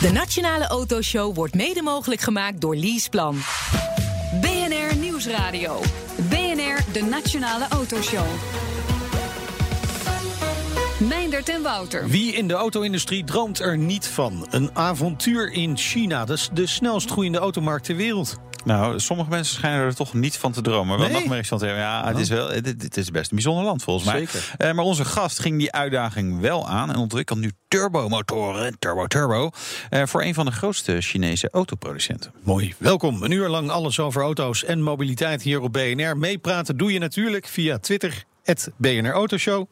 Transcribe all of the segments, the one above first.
De Nationale Autoshow wordt mede mogelijk gemaakt door Leaseplan. BNR Nieuwsradio. BNR, de Nationale Autoshow. Meindert en Wouter. Wie in de auto-industrie droomt er niet van? Een avontuur in China. Is de snelst groeiende automarkt ter wereld. Nou, sommige mensen schijnen er toch niet van te dromen. Wel Nee? Nog meer van te hebben. Ja, het is, wel, het, het is best een bijzonder land volgens mij. Zeker. Eh, maar onze gast ging die uitdaging wel aan en ontwikkelt nu turbomotoren, turbo turbo, eh, voor een van de grootste Chinese autoproducenten. Mooi. Welkom. Een uur lang alles over auto's en mobiliteit hier op BNR. Meepraten doe je natuurlijk via Twitter, het BNR Autoshow.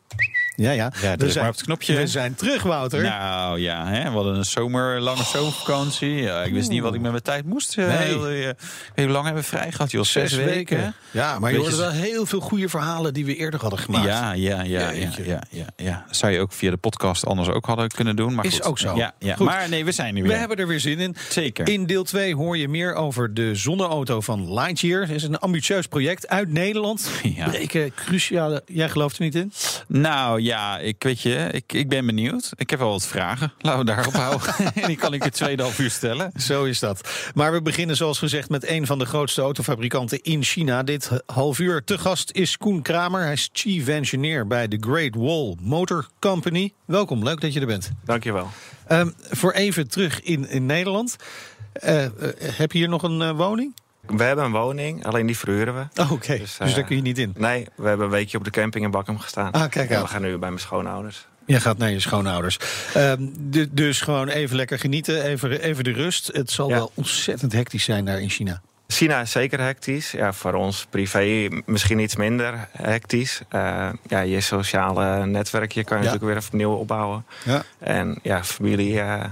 Ja, ja. Ja, druk maar op het knopje. We zijn terug, Wouter. Nou ja, hè, we hadden een zomer, lange zomervakantie. Ja, ik wist niet wat ik met mijn tijd moest. eh, Nee. heel, eh, heel lang hebben we vrij gehad, joh. Zes, weken. Ja, maar je hoorde wel heel veel goede verhalen die we eerder hadden gemaakt. Ja, ja, ja, ja, ja, ja, ja. Dat zou je ook via de podcast anders ook hadden kunnen doen. Maar Is goed. ook zo. Ja, ja. Goed. Maar nee, we zijn nu We weer. hebben er weer zin in. Zeker. In deel 2 hoor je meer over de zonneauto van Lightyear. Het is een ambitieus project uit Nederland. Ja. Breken cruciale... Jij gelooft er niet in? Nou ja, ik weet je, ik, ik ben benieuwd. Ik heb wel wat vragen. Laten we daarop houden. en die kan ik het tweede half uur stellen. Zo is dat. Maar we beginnen zoals gezegd met een van de grootste autofabrikanten in China. Dit half uur te gast is Koen Kramer. Hij is chief engineer bij de Great Wall Motor Company. Welkom, leuk dat je er bent. Dankjewel. Ehm, voor even terug in, in Nederland. Eh, eh, heb je hier nog een eh, woning? We hebben een woning, alleen die verhuren we. Oh, Oké, dus, Dus, eh, daar kun je niet in. Nee, we hebben een weekje op de camping in Bakkum gestaan. Ah, kijk En we gaan nu bij mijn schoonouders. Je gaat naar je schoonouders. Ehm, du- dus gewoon even lekker genieten, even, even de rust. Het zal Ja. wel ontzettend hectisch zijn daar in China. China is zeker hectisch. Ja, voor ons privé misschien iets minder hectisch. Eh, ja, je sociale netwerkje kan je Ja. natuurlijk weer opnieuw opbouwen. Ja. En ja, familie. eh,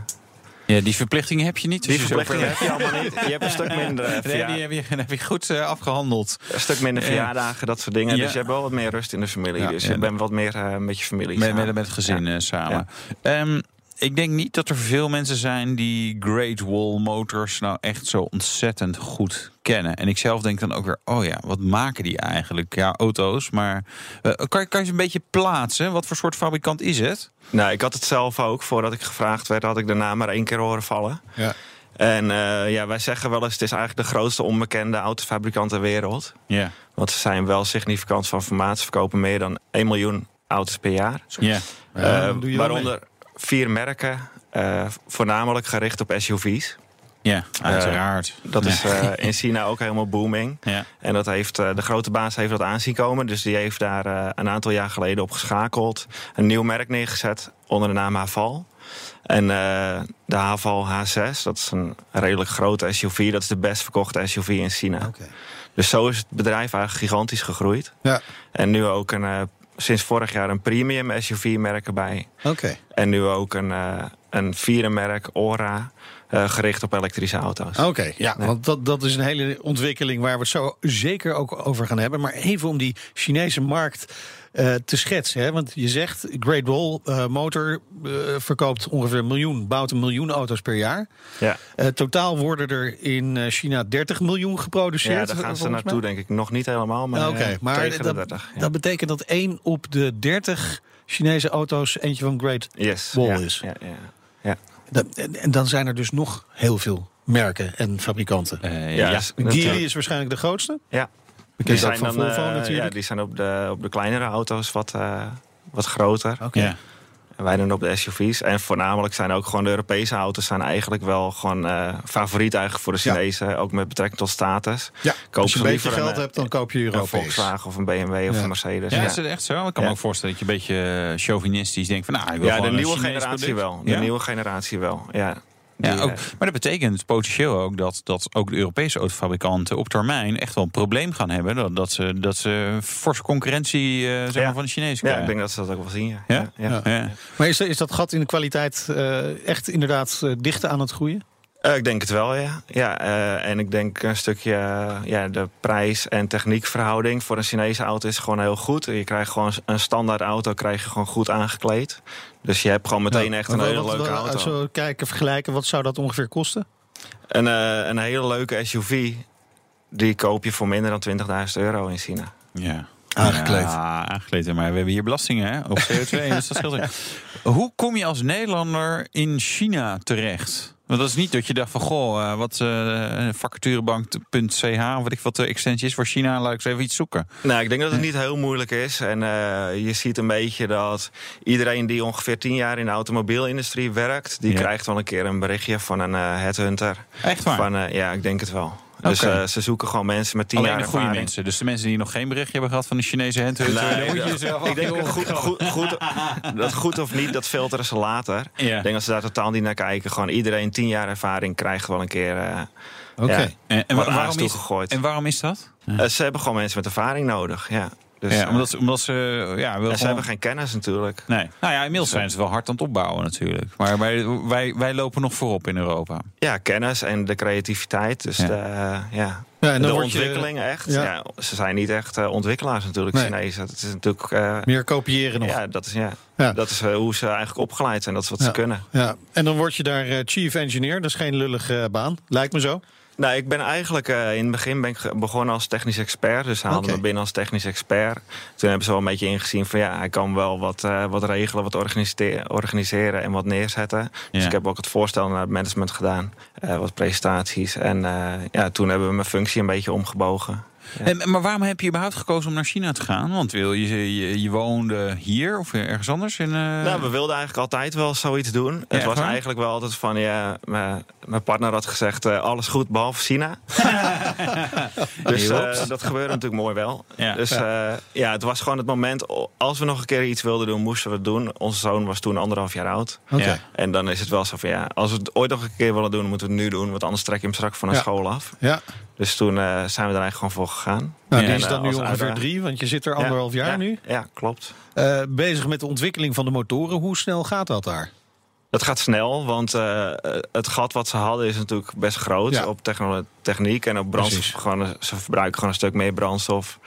Ja, die verplichtingen heb je niet. die dus je verplichtingen zo heb je allemaal niet. Je hebt een stuk minder, eh, Nee, die heb je, heb je goed eh, afgehandeld. een stuk minder Ja. verjaardagen, dat soort dingen. Ja. Dus je hebt wel wat meer rust in de familie. Ja, dus ja. je bent wat meer eh, met je familie Met, samen. met, met het gezin Ja. eh, samen. Ehm, ik denk niet dat er veel mensen zijn die Great Wall Motors nou echt zo ontzettend goed kennen. En ik zelf denk dan ook weer, oh ja, wat maken die eigenlijk? Ja, auto's, maar eh, kan, je- kan je ze een beetje plaatsen? Wat voor soort fabrikant is het? Nou, ik had het zelf ook. Voordat ik gevraagd werd, had ik de naam maar één keer horen vallen. Ja. En eh, ja, wij zeggen wel eens, het is eigenlijk de grootste onbekende autofabrikant ter wereld. Ja. Want ze zijn wel significant van formaat. Ze verkopen meer dan 1 miljoen auto's per jaar. Ja. Ja, Eh, waaronder merken, eh, voornamelijk gericht op SUV's. Ja, uiteraard. Dat is eh, in China ook helemaal booming. Ja. En dat heeft, eh, de grote baas heeft dat aanzien komen. Dus die heeft daar eh, een aantal jaar geleden op geschakeld. Een nieuw merk neergezet onder de naam Haval. En eh, de Haval H6, dat is een redelijk grote SUV. Dat is de best verkochte SUV in China. Oké. Dus zo is het bedrijf eigenlijk gigantisch gegroeid. Ja, En nu ook een, eh, sinds vorig jaar een premium SUV-merk erbij. oké. En nu ook een, eh een vierde merk, Ora, eh, gericht op elektrische auto's. Oké, ja, want dat, dat is een hele ontwikkeling waar we het zo zeker ook over gaan hebben. Maar even om die Chinese markt eh, te schetsen. Hè? Want je zegt, Great Wall eh, Motor verkoopt ongeveer een miljoen, bouwt een miljoen auto's per jaar. Ja. Totaal worden er in China 30 miljoen geproduceerd. Ja, daar gaan ze naartoe, mij. denk ik. Nog niet helemaal, maar, Oké, maar tegen de dat, 30. ja. dat betekent dat 1 op de 30 Chinese auto's eentje van Great yes. Wall ja, is. Ja, ja, ja. En, dan zijn er dus nog heel veel merken en fabrikanten. Eh, Ja, ja. Geely natuurlijk. is waarschijnlijk de grootste. Ja. Bekend ook van dan, Volvo eh, natuurlijk. Ja, die zijn op de, op de kleinere auto's wat, eh, wat groter. Oké. Ja. En wij doen op de SUV's. En voornamelijk zijn ook gewoon de Europese auto's... zijn eigenlijk wel gewoon eh, favoriet eigenlijk voor de Ja. Chinezen. Ook met betrekking tot status. Ja, Koop als je een beetje geld een, hebt, dan koop je Een Europees. Volkswagen of een BMW of Ja. een Mercedes. Ja, ja. is het echt zo? Ik kan Ja. me ook voorstellen dat je een beetje eh, chauvinistisch denkt van... Nou, ik wil Ja, de gewoon een nieuwe generatie product. wel. De Ja? nieuwe generatie wel, ja. Ja, ook, eh, maar dat betekent potentieel ook dat, dat ook de Europese autofabrikanten op termijn echt wel een probleem gaan hebben. Dat, dat, ze, dat ze forse concurrentie eh, zeg Ja. maar van de Chinezen ja, krijgen. ik denk dat ze dat ook wel zien. Ja? Ja? Ja, ja. Ja. Maar is, is dat gat in de kwaliteit eh, echt inderdaad dichter aan het groeien? Eh, ik denk het wel, ja. ja eh, en ik denk een stukje eh, ja, de prijs- en techniekverhouding voor een Chinese auto is gewoon heel goed. Je krijgt gewoon een standaard auto krijg je gewoon goed aangekleed. Dus je hebt gewoon meteen Ja. echt een hele wat- leuke wat- auto. Als we kijken, vergelijken, wat zou dat ongeveer kosten? Een, eh, een hele leuke SUV, die koop je voor minder dan 20.000 euro in China. Ja. Aangekleed. Ja, aangekleed. Maar we hebben hier belastingen hè, op CO2. dus dat scheelt. Hoe kom je als Nederlander in China terecht? Want dat is niet dat je dacht van, goh, uh, wat uh, vacaturebank.ch, wat ik wat de extensie is voor China, laat ik eens even iets zoeken. Nou, ik denk dat het niet heel moeilijk is. En uh, je ziet een beetje dat iedereen die ongeveer tien jaar in de automobielindustrie werkt, die krijgt wel een keer een berichtje van een headhunter. Echt waar? Van, ja, ik denk het wel. Dus uh, ze zoeken gewoon mensen met tien Alleen jaar de goede ervaring. mensen. Dus de mensen die nog geen berichtje hebben gehad van de Chinese handhunter. Nee, moet je ik denk dat goed, goed, goed, dat goed of niet, dat filteren ze later. Ja. Ik denk dat ze daar totaal niet naar kijken. Gewoon iedereen tien jaar ervaring krijgt wel een keer. eh, Oké. ja, En, en, waarom is, en waarom is dat? Eh, ze hebben gewoon mensen met ervaring nodig. Ja. Dus, ja, eh, omdat, ze- omdat ze... Ja, en ze gewoon- hebben geen kennis natuurlijk. Nee. Nou ja, inmiddels zijn ze wel hard aan het opbouwen natuurlijk. Maar wij, wij, wij lopen nog voorop in Europa. Ja, kennis en de creativiteit. Dus Ja. de, eh, ja. Ja, en dan de je ontwikkeling echt. ja. Ja. ze zijn niet echt eh, ontwikkelaars natuurlijk, Nee. Chinezen. Het is natuurlijk... eh, meer kopiëren nog. ja, dat is, ja. Ja. Dat is eh, hoe ze eigenlijk opgeleid zijn. Dat is wat Ja. ze kunnen. Ja. En dan word je daar eh, chief engineer. Dat is geen lullige eh, baan. Lijkt me zo. Nou, ik ben eigenlijk eh, in het begin ben ik begonnen als technisch expert. Dus ze haalden me binnen als technisch expert. Toen hebben ze wel een beetje ingezien van ja, hij kan wel wat, eh, wat regelen, wat organiseren, organiseren en wat neerzetten. Dus ik heb ook het voorstel naar het management gedaan. eh, wat presentaties. En ja, toen hebben we mijn functie een beetje omgebogen. En, maar waarom heb je überhaupt gekozen om naar China te gaan? Want wil je, je, je woonde hier of ergens anders? In, eh, Nou, we wilden eigenlijk altijd wel zoiets doen. het was waar? eigenlijk wel altijd van, ja, mijn- mijn partner had gezegd, eh, alles goed behalve China. dus eh, dat gebeurde natuurlijk mooi wel. Ja. Dus ja, het was gewoon het moment, als we nog een keer iets wilden doen, moesten we het doen. Onze zoon was toen anderhalf jaar oud. Ja. En dan is het wel zo van, ja, als we het ooit nog een keer willen doen, moeten we het nu doen. Want anders trek je hem straks van de school af. Ja. Dus toen zijn we er eigenlijk gewoon voor gegaan. Nou, Ja, die is eh, dan nu ongeveer uitdaging- drie, want je zit er Ja, anderhalf jaar ja, nu. Ja, klopt. Eh, bezig met de ontwikkeling van de motoren. Hoe snel gaat dat daar? Dat gaat snel, want eh, het gat wat ze hadden is natuurlijk best groot Ja. op techniek en op brandstof. Gewoon, ze verbruiken gewoon een stuk meer brandstof.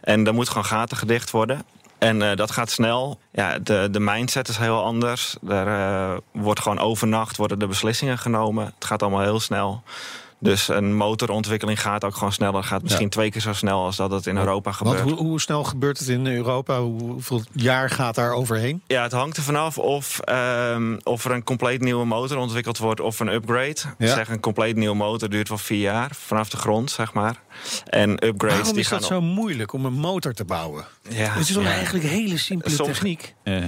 En er moet gewoon gaten gedicht worden. En eh, dat gaat snel. Ja, de, de mindset is heel anders. Er eh, wordt gewoon overnacht worden de beslissingen genomen. Het gaat allemaal heel snel. Dus een motorontwikkeling gaat ook gewoon sneller. Gaat misschien twee keer zo snel als dat het in Europa gebeurt. hoe, hoe snel gebeurt het in Europa? Hoe- Hoeveel jaar gaat daar overheen? Ja, het hangt er vanaf of, ehm, of er een compleet nieuwe motor ontwikkeld wordt of een upgrade. Ja. Zeg, een compleet nieuwe motor duurt wel vier jaar vanaf de grond, zeg maar. En upgrades Waarom die is gaan dat zo moeilijk om een motor te bouwen? Ja, Het is ja. eigenlijk hele simpele Soms- techniek? Eh,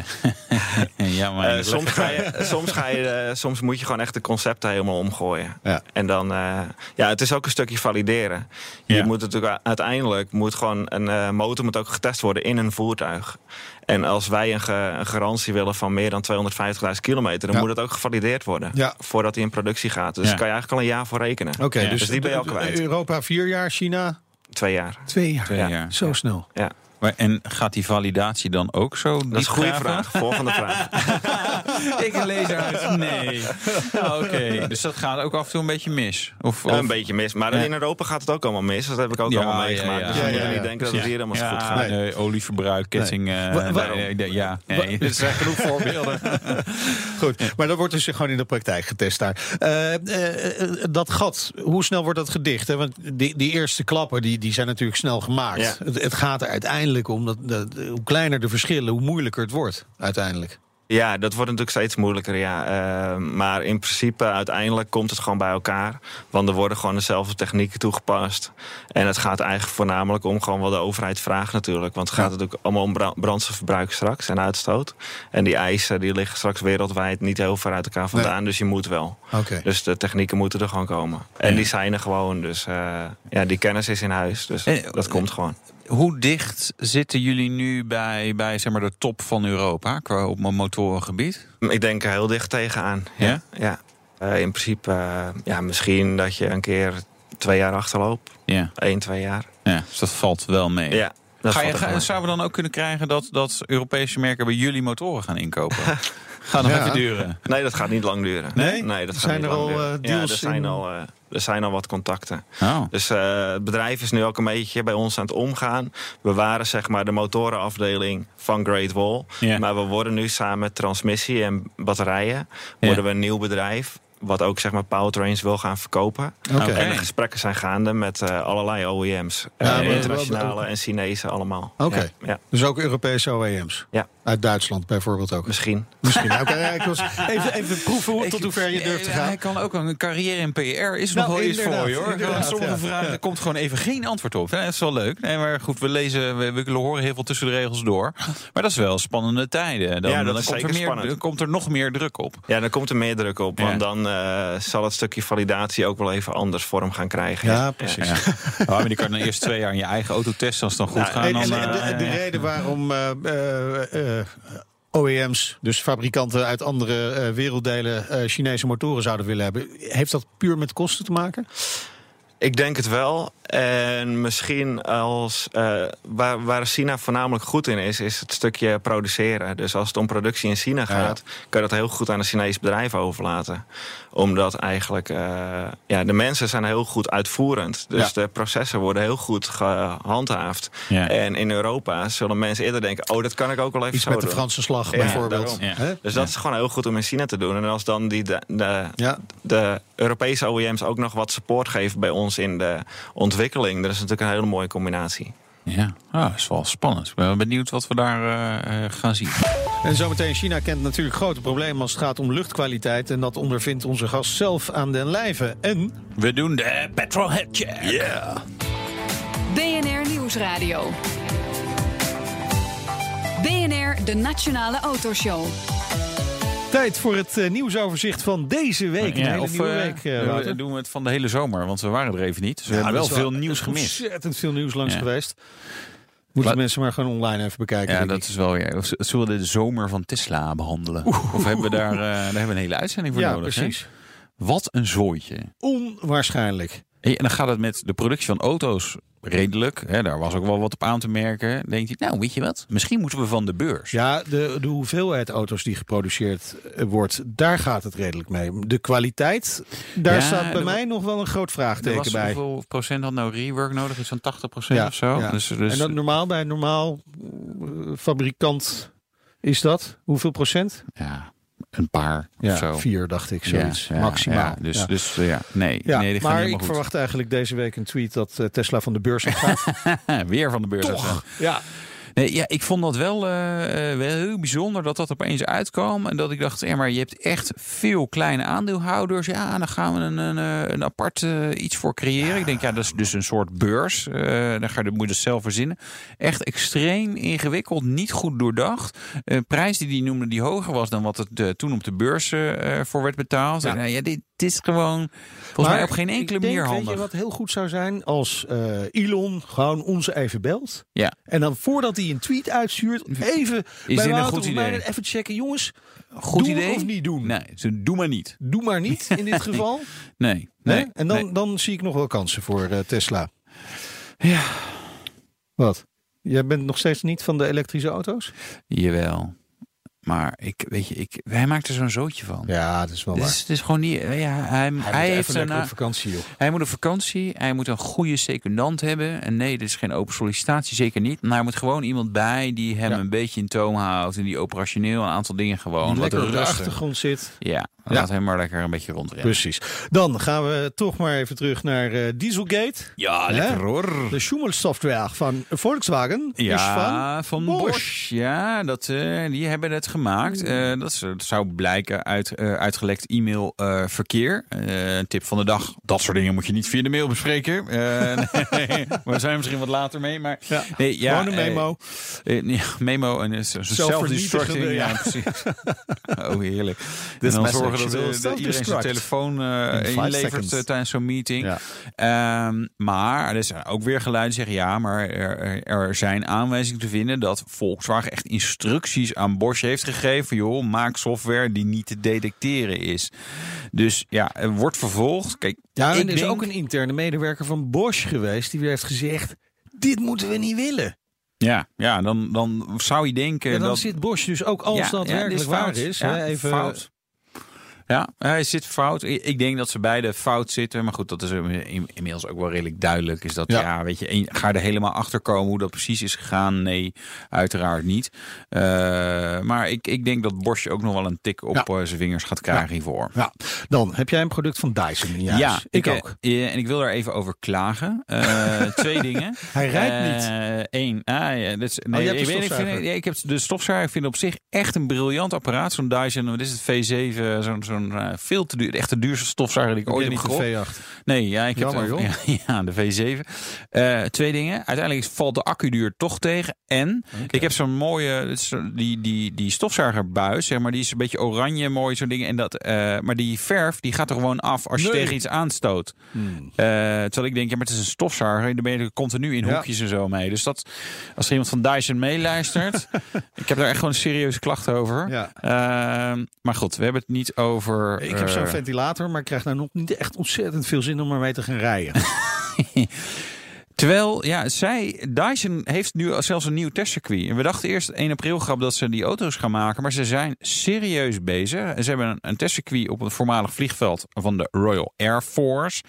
ja, maar Eh, soms, ga je, soms, ga je, eh, soms moet je gewoon echt de concepten helemaal omgooien. Ja. En dan, eh, ja, het is ook een stukje valideren. Je Ja. moet natuurlijk uiteindelijk moet gewoon een eh, motor moet ook getest worden in een voertuig. En als wij een, ge- een garantie willen van meer dan 250.000 kilometer, dan Ja. moet het ook gevalideerd worden. Ja. Voordat hij in productie gaat. Dus Ja. daar kan je eigenlijk al een jaar voor rekenen. Oké, Ja. dus, Dus die ben je al kwijt. Europa vier jaar, China Twee jaar. twee jaar. Twee Ja. jaar. Zo snel. Ja, Maar, en gaat die validatie dan ook zo? dat is een goede vraag. Volgende vraag. Ik lees uit. Nee. Nou, Oké, dus dat gaat ook af en toe een beetje mis. Of, of- Een beetje mis. Maar Ja. in Europa gaat het ook allemaal mis. Dat heb ik ook Ja, allemaal meegemaakt. ja. Dus we Ja, moeten ja, niet denken dat het hier helemaal ja, goed gaat. nee, olieverbruik, ketting. eh, Wa- wa- nee, nee, ja, nee, er zijn genoeg voorbeelden. Goed, maar dat wordt dus gewoon in de praktijk getest daar. Eh, eh, dat gat, hoe snel wordt dat gedicht? Hè? Want die, die eerste klappen die, die zijn natuurlijk snel gemaakt. Ja. Het, het gaat er uiteindelijk om dat, dat hoe kleiner de verschillen, hoe moeilijker het wordt uiteindelijk. Ja, dat wordt natuurlijk steeds moeilijker, ja. Eh, maar in principe, uiteindelijk komt het gewoon bij elkaar. Want er worden gewoon dezelfde technieken toegepast. En het gaat eigenlijk voornamelijk om gewoon wat de overheid vraagt natuurlijk. Want het gaat natuurlijk allemaal om bra- brandstofverbruik straks en uitstoot. En die eisen die liggen straks wereldwijd niet heel ver uit elkaar vandaan. Dus je moet wel. Dus de technieken moeten er gewoon komen. En Ja. die zijn er gewoon. Dus eh, ja, die kennis is in huis. Dus Eh, dat komt gewoon. Hoe dicht zitten jullie nu bij, bij zeg maar, de top van Europa qua op mijn motorengebied? Ik denk er heel dicht tegenaan. Ja? Ja. ja. Eh, in principe, eh, ja, misschien dat je een keer twee jaar achterloopt. Ja, Eén, twee jaar. ja dus dat valt wel mee. Ja, dat Ga je, ga, zouden we dan ook kunnen krijgen dat, dat Europese merken bij jullie motoren gaan inkopen? Gaat nog Ja. even duren. Nee, dat gaat niet lang duren. Nee? nee dat gaat Zijn niet er lang al, duren. eh, deals Ja, er zijn, in- al, eh, er zijn al wat contacten. Oh. Dus eh, het bedrijf is nu ook een beetje bij ons aan het omgaan. We waren zeg maar de motorenafdeling van Great Wall. Maar we worden nu samen met transmissie en batterijen... worden we een nieuw bedrijf wat ook zeg maar powertrains wil gaan verkopen. Oké. En de gesprekken zijn gaande met eh, allerlei OEM's. Eh, Ja, internationale en Chinese allemaal. Oké. Ja, ja, Dus ook Europese OEM's. Ja. Uit Duitsland bijvoorbeeld ook. misschien. Misschien. Nou, oké, ja, ik was even, even proeven hoe, tot hoe ver je durft te Ja, Hij gaan. kan ook een carrière in PR is Nou, nog wel iets voor je hoor. Sommige ja. vragen er komt gewoon even geen antwoord op. Dat is wel leuk. Nee, maar goed, we lezen, we, we horen heel veel tussen de regels door. Maar dat is wel spannende tijden. Dan, Ja, dat dan is komt, er zeker meer, spannend. dan komt er nog meer druk op. Ja, dan komt er meer druk op. Want Ja. dan eh, zal het stukje validatie ook wel even anders vorm gaan krijgen. Ja, precies. Ja. Oh, maar die kan dan eerst twee jaar in je eigen auto testen. Als het dan goed Nou, gaat, En, dan... en- en de, eh, de ja. reden waarom eh, eh, eh, OEM's, dus fabrikanten uit andere eh, werelddelen, eh, Chinese motoren zouden willen hebben, heeft dat puur met kosten te maken? Ik denk het wel. En misschien als eh, waar, waar China voornamelijk goed in is, is het stukje produceren. Dus als het om productie in China gaat, kan je dat heel goed aan een Chinees bedrijf overlaten. Omdat eigenlijk eh, ja, de mensen zijn heel goed uitvoerend. Dus de processen worden heel goed gehandhaafd. Ja. En in Europa zullen mensen eerder denken: oh, dat kan ik ook wel even Iets zo met de. Franse slag bijvoorbeeld. Dus dat is gewoon heel goed om in China te doen. En als dan die de, de, de Europese OEM's ook nog wat support geven bij ons in de ontwikkeling, dat is natuurlijk een hele mooie combinatie. Ja, ah, dat is wel spannend. Ik ben wel benieuwd wat we daar eh, eh, gaan zien. En zometeen, China kent natuurlijk grote problemen als het gaat om luchtkwaliteit. En dat ondervindt onze gast zelf aan den lijve. En We doen de petrolhead check. ja, BNR Nieuwsradio. BNR, de Nationale Autoshow. Tijd voor het eh, nieuwsoverzicht van deze week. Een hele of nieuwe eh, week, we- Wouter. doen we het van de hele zomer, want we waren er even niet. Dus we Ja, hebben wel veel nieuws gemist. Ontzettend veel nieuws langs Ja. geweest. Moeten mensen maar gewoon online even bekijken. Ja, dat ik. is wel weer. Of Zullen we de zomer van Tesla behandelen? Of hebben we daar, eh, daar hebben we een hele uitzending voor ja, nodig? hè? precies. Wat een zooitje. Onwaarschijnlijk. En dan gaat het met de productie van auto's redelijk. Hè, daar was ook wel wat op aan te merken. Denkt hij, nou weet je wat? Misschien moeten we van de beurs. Ja, de, de hoeveelheid auto's die geproduceerd eh, wordt, daar gaat het redelijk mee. De kwaliteit, daar Ja, staat bij mij nog wel een groot vraagteken was bij. hoeveel procent had nou rework nodig? Iets van 80 procent Ja, of zo? ja. Dus, dus En dat normaal bij een normaal eh, fabrikant is dat? Hoeveel procent? ja, een paar Ja, of zo. vier dacht ik, zoiets. ja, Maximaal. ja, dus, Ja. dus ja, nee. Nee, maar ik verwacht eigenlijk deze week een tweet dat eh, Tesla van de beurs gaat. Weer van de beurs. Toch? Ja. Nee, ja, ik vond dat wel, eh, eh, wel heel bijzonder dat dat opeens uitkwam. En dat ik dacht, maar je hebt echt veel kleine aandeelhouders. Ja, dan gaan we een, een, eh, een apart iets voor creëren. Ik denk, ja, dat is dus een soort beurs. Eh dan ga je, moet je dat zelf verzinnen. Echt extreem ingewikkeld, niet goed doordacht. Een prijs die die noemde die hoger was dan wat het toen op de beurs voor werd betaald. Ja. Ja, dit, dit is gewoon volgens Maar mij op geen enkele denk, manier Weet handig. je wat heel goed zou zijn? Als eh, Elon gewoon ons even belt. Ja. En dan voordat hij een tweet uitstuurt, even Is bij Wouter of mij even checken. Jongens, Goed doen idee? of niet doen? Nee, ze doe maar niet. Doe maar niet in dit geval. Nee. Nee? nee En dan, nee. dan zie ik nog wel kansen voor eh, Tesla. Ja. Wat? Jij bent nog steeds niet van de elektrische auto's? Jawel. Maar ik, weet je, ik, hij maakt er zo'n zootje van. Ja, dat is wel Het waar. is, het is gewoon niet. Ja, hij, hij, Hij, heeft even een, lekker op vakantie, joh. hij moet een vakantie. Hij moet een goede secundant hebben. En nee, dit is geen open sollicitatie, zeker niet. Maar er moet gewoon iemand bij die hem Ja. een beetje in toom houdt. En die operationeel een aantal dingen gewoon Die wat lekker op de achtergrond zit. Ja, Ja. laat hem maar lekker een beetje rondrennen. Precies. Dan gaan we toch maar even terug naar eh, Dieselgate. ja, Hè? hoor. De Schumel-software van Volkswagen is Ja, van... van, Bosch. Bosch. Ja, dat, eh, die hebben het gemaakt. Eh, dat, is- dat zou blijken uit eh, uitgelekt e-mailverkeer. Eh, een tip van de dag. Dat soort dingen moet je niet via de mail bespreken. Eh, nee, we zijn misschien wat later mee. Maar Ja, nee, ja, gewoon een memo. eh, eh, ja, memo en Zelfvernietigende, self-destructing. Ja, ja. precies. Oh, heerlijk. This en dan zorgen dat, eh, dat iedereen zijn telefoon eh, inlevert eh, tijdens zo'n meeting. Ja. Ehm, maar er zijn ook weer geluiden die zeggen ja, maar er, er zijn aanwijzingen te vinden dat Volkswagen echt instructies aan Bosch heeft gegeven. Joh, maak software die niet te detecteren is. Dus ja, er wordt vervolgd. Kijk, Ja, er is denk- ook een interne medewerker van Bosch geweest... die weer heeft gezegd, dit moeten we niet willen. Ja, ja dan, dan zou je denken En dan dat. zit Bosch dus ook, als Ja, dat ja, werkelijk is waar is... Hè, even, fout. Ja, hij zit fout. Ik denk dat ze beide fout zitten. Maar goed, dat is in- inmiddels ook wel redelijk duidelijk. Is dat, Ja. ja, weet je, ga er helemaal achter komen hoe dat precies is gegaan? Nee, uiteraard niet. Eh, maar ik, ik denk dat Bosch ook nog wel een tik op Ja. eh, zijn vingers gaat krijgen hiervoor. Ja, dan heb jij een product van Dyson in. Ja, ik, ook. eh, en ik wil daar even over klagen. Twee dingen. Hij rijdt niet. Eén. ah, ja, dat is, nee, Oh, je hebt ik, weet, vind, ik heb de stofzuiger. Ik vind op zich echt een briljant apparaat. Zo'n Dyson, wat is het, V7. Zo'n zo'n eh, veel te duur. Echt de duurste stofzuiger die ik ooit Heb gekocht. de V8? Nee, ja, ik Jammer, heb joh. Ja, ja, de V7. Eh, twee dingen. Uiteindelijk valt de accuduur toch tegen. En ik heb zo'n mooie, die, die, die stofzuigerbuis, zeg maar, die is een beetje oranje, mooi, zo'n ding. En dat, eh, maar die verf, die gaat er gewoon af als je Nee. tegen iets aanstoot. Hmm. Terwijl ik denk, ja, maar het is een stofzuiger. Daar ben je er continu in Ja. hoekjes en zo mee. Dus dat, als er iemand van Dyson meeluistert, ik heb daar echt gewoon een serieuze klacht over. Ja. Ehm, maar goed, we hebben het niet over. Ik heb zo'n eh, ventilator, maar ik krijg nou nog niet echt ontzettend veel zin om ermee te gaan rijden. Terwijl, ja, zij, Dyson heeft nu zelfs een nieuw testcircuit. En we dachten eerst 1 april grap dat ze die auto's gaan maken. Maar ze zijn serieus bezig. En Ze hebben een, een testcircuit op een voormalig vliegveld van de Royal Air Force.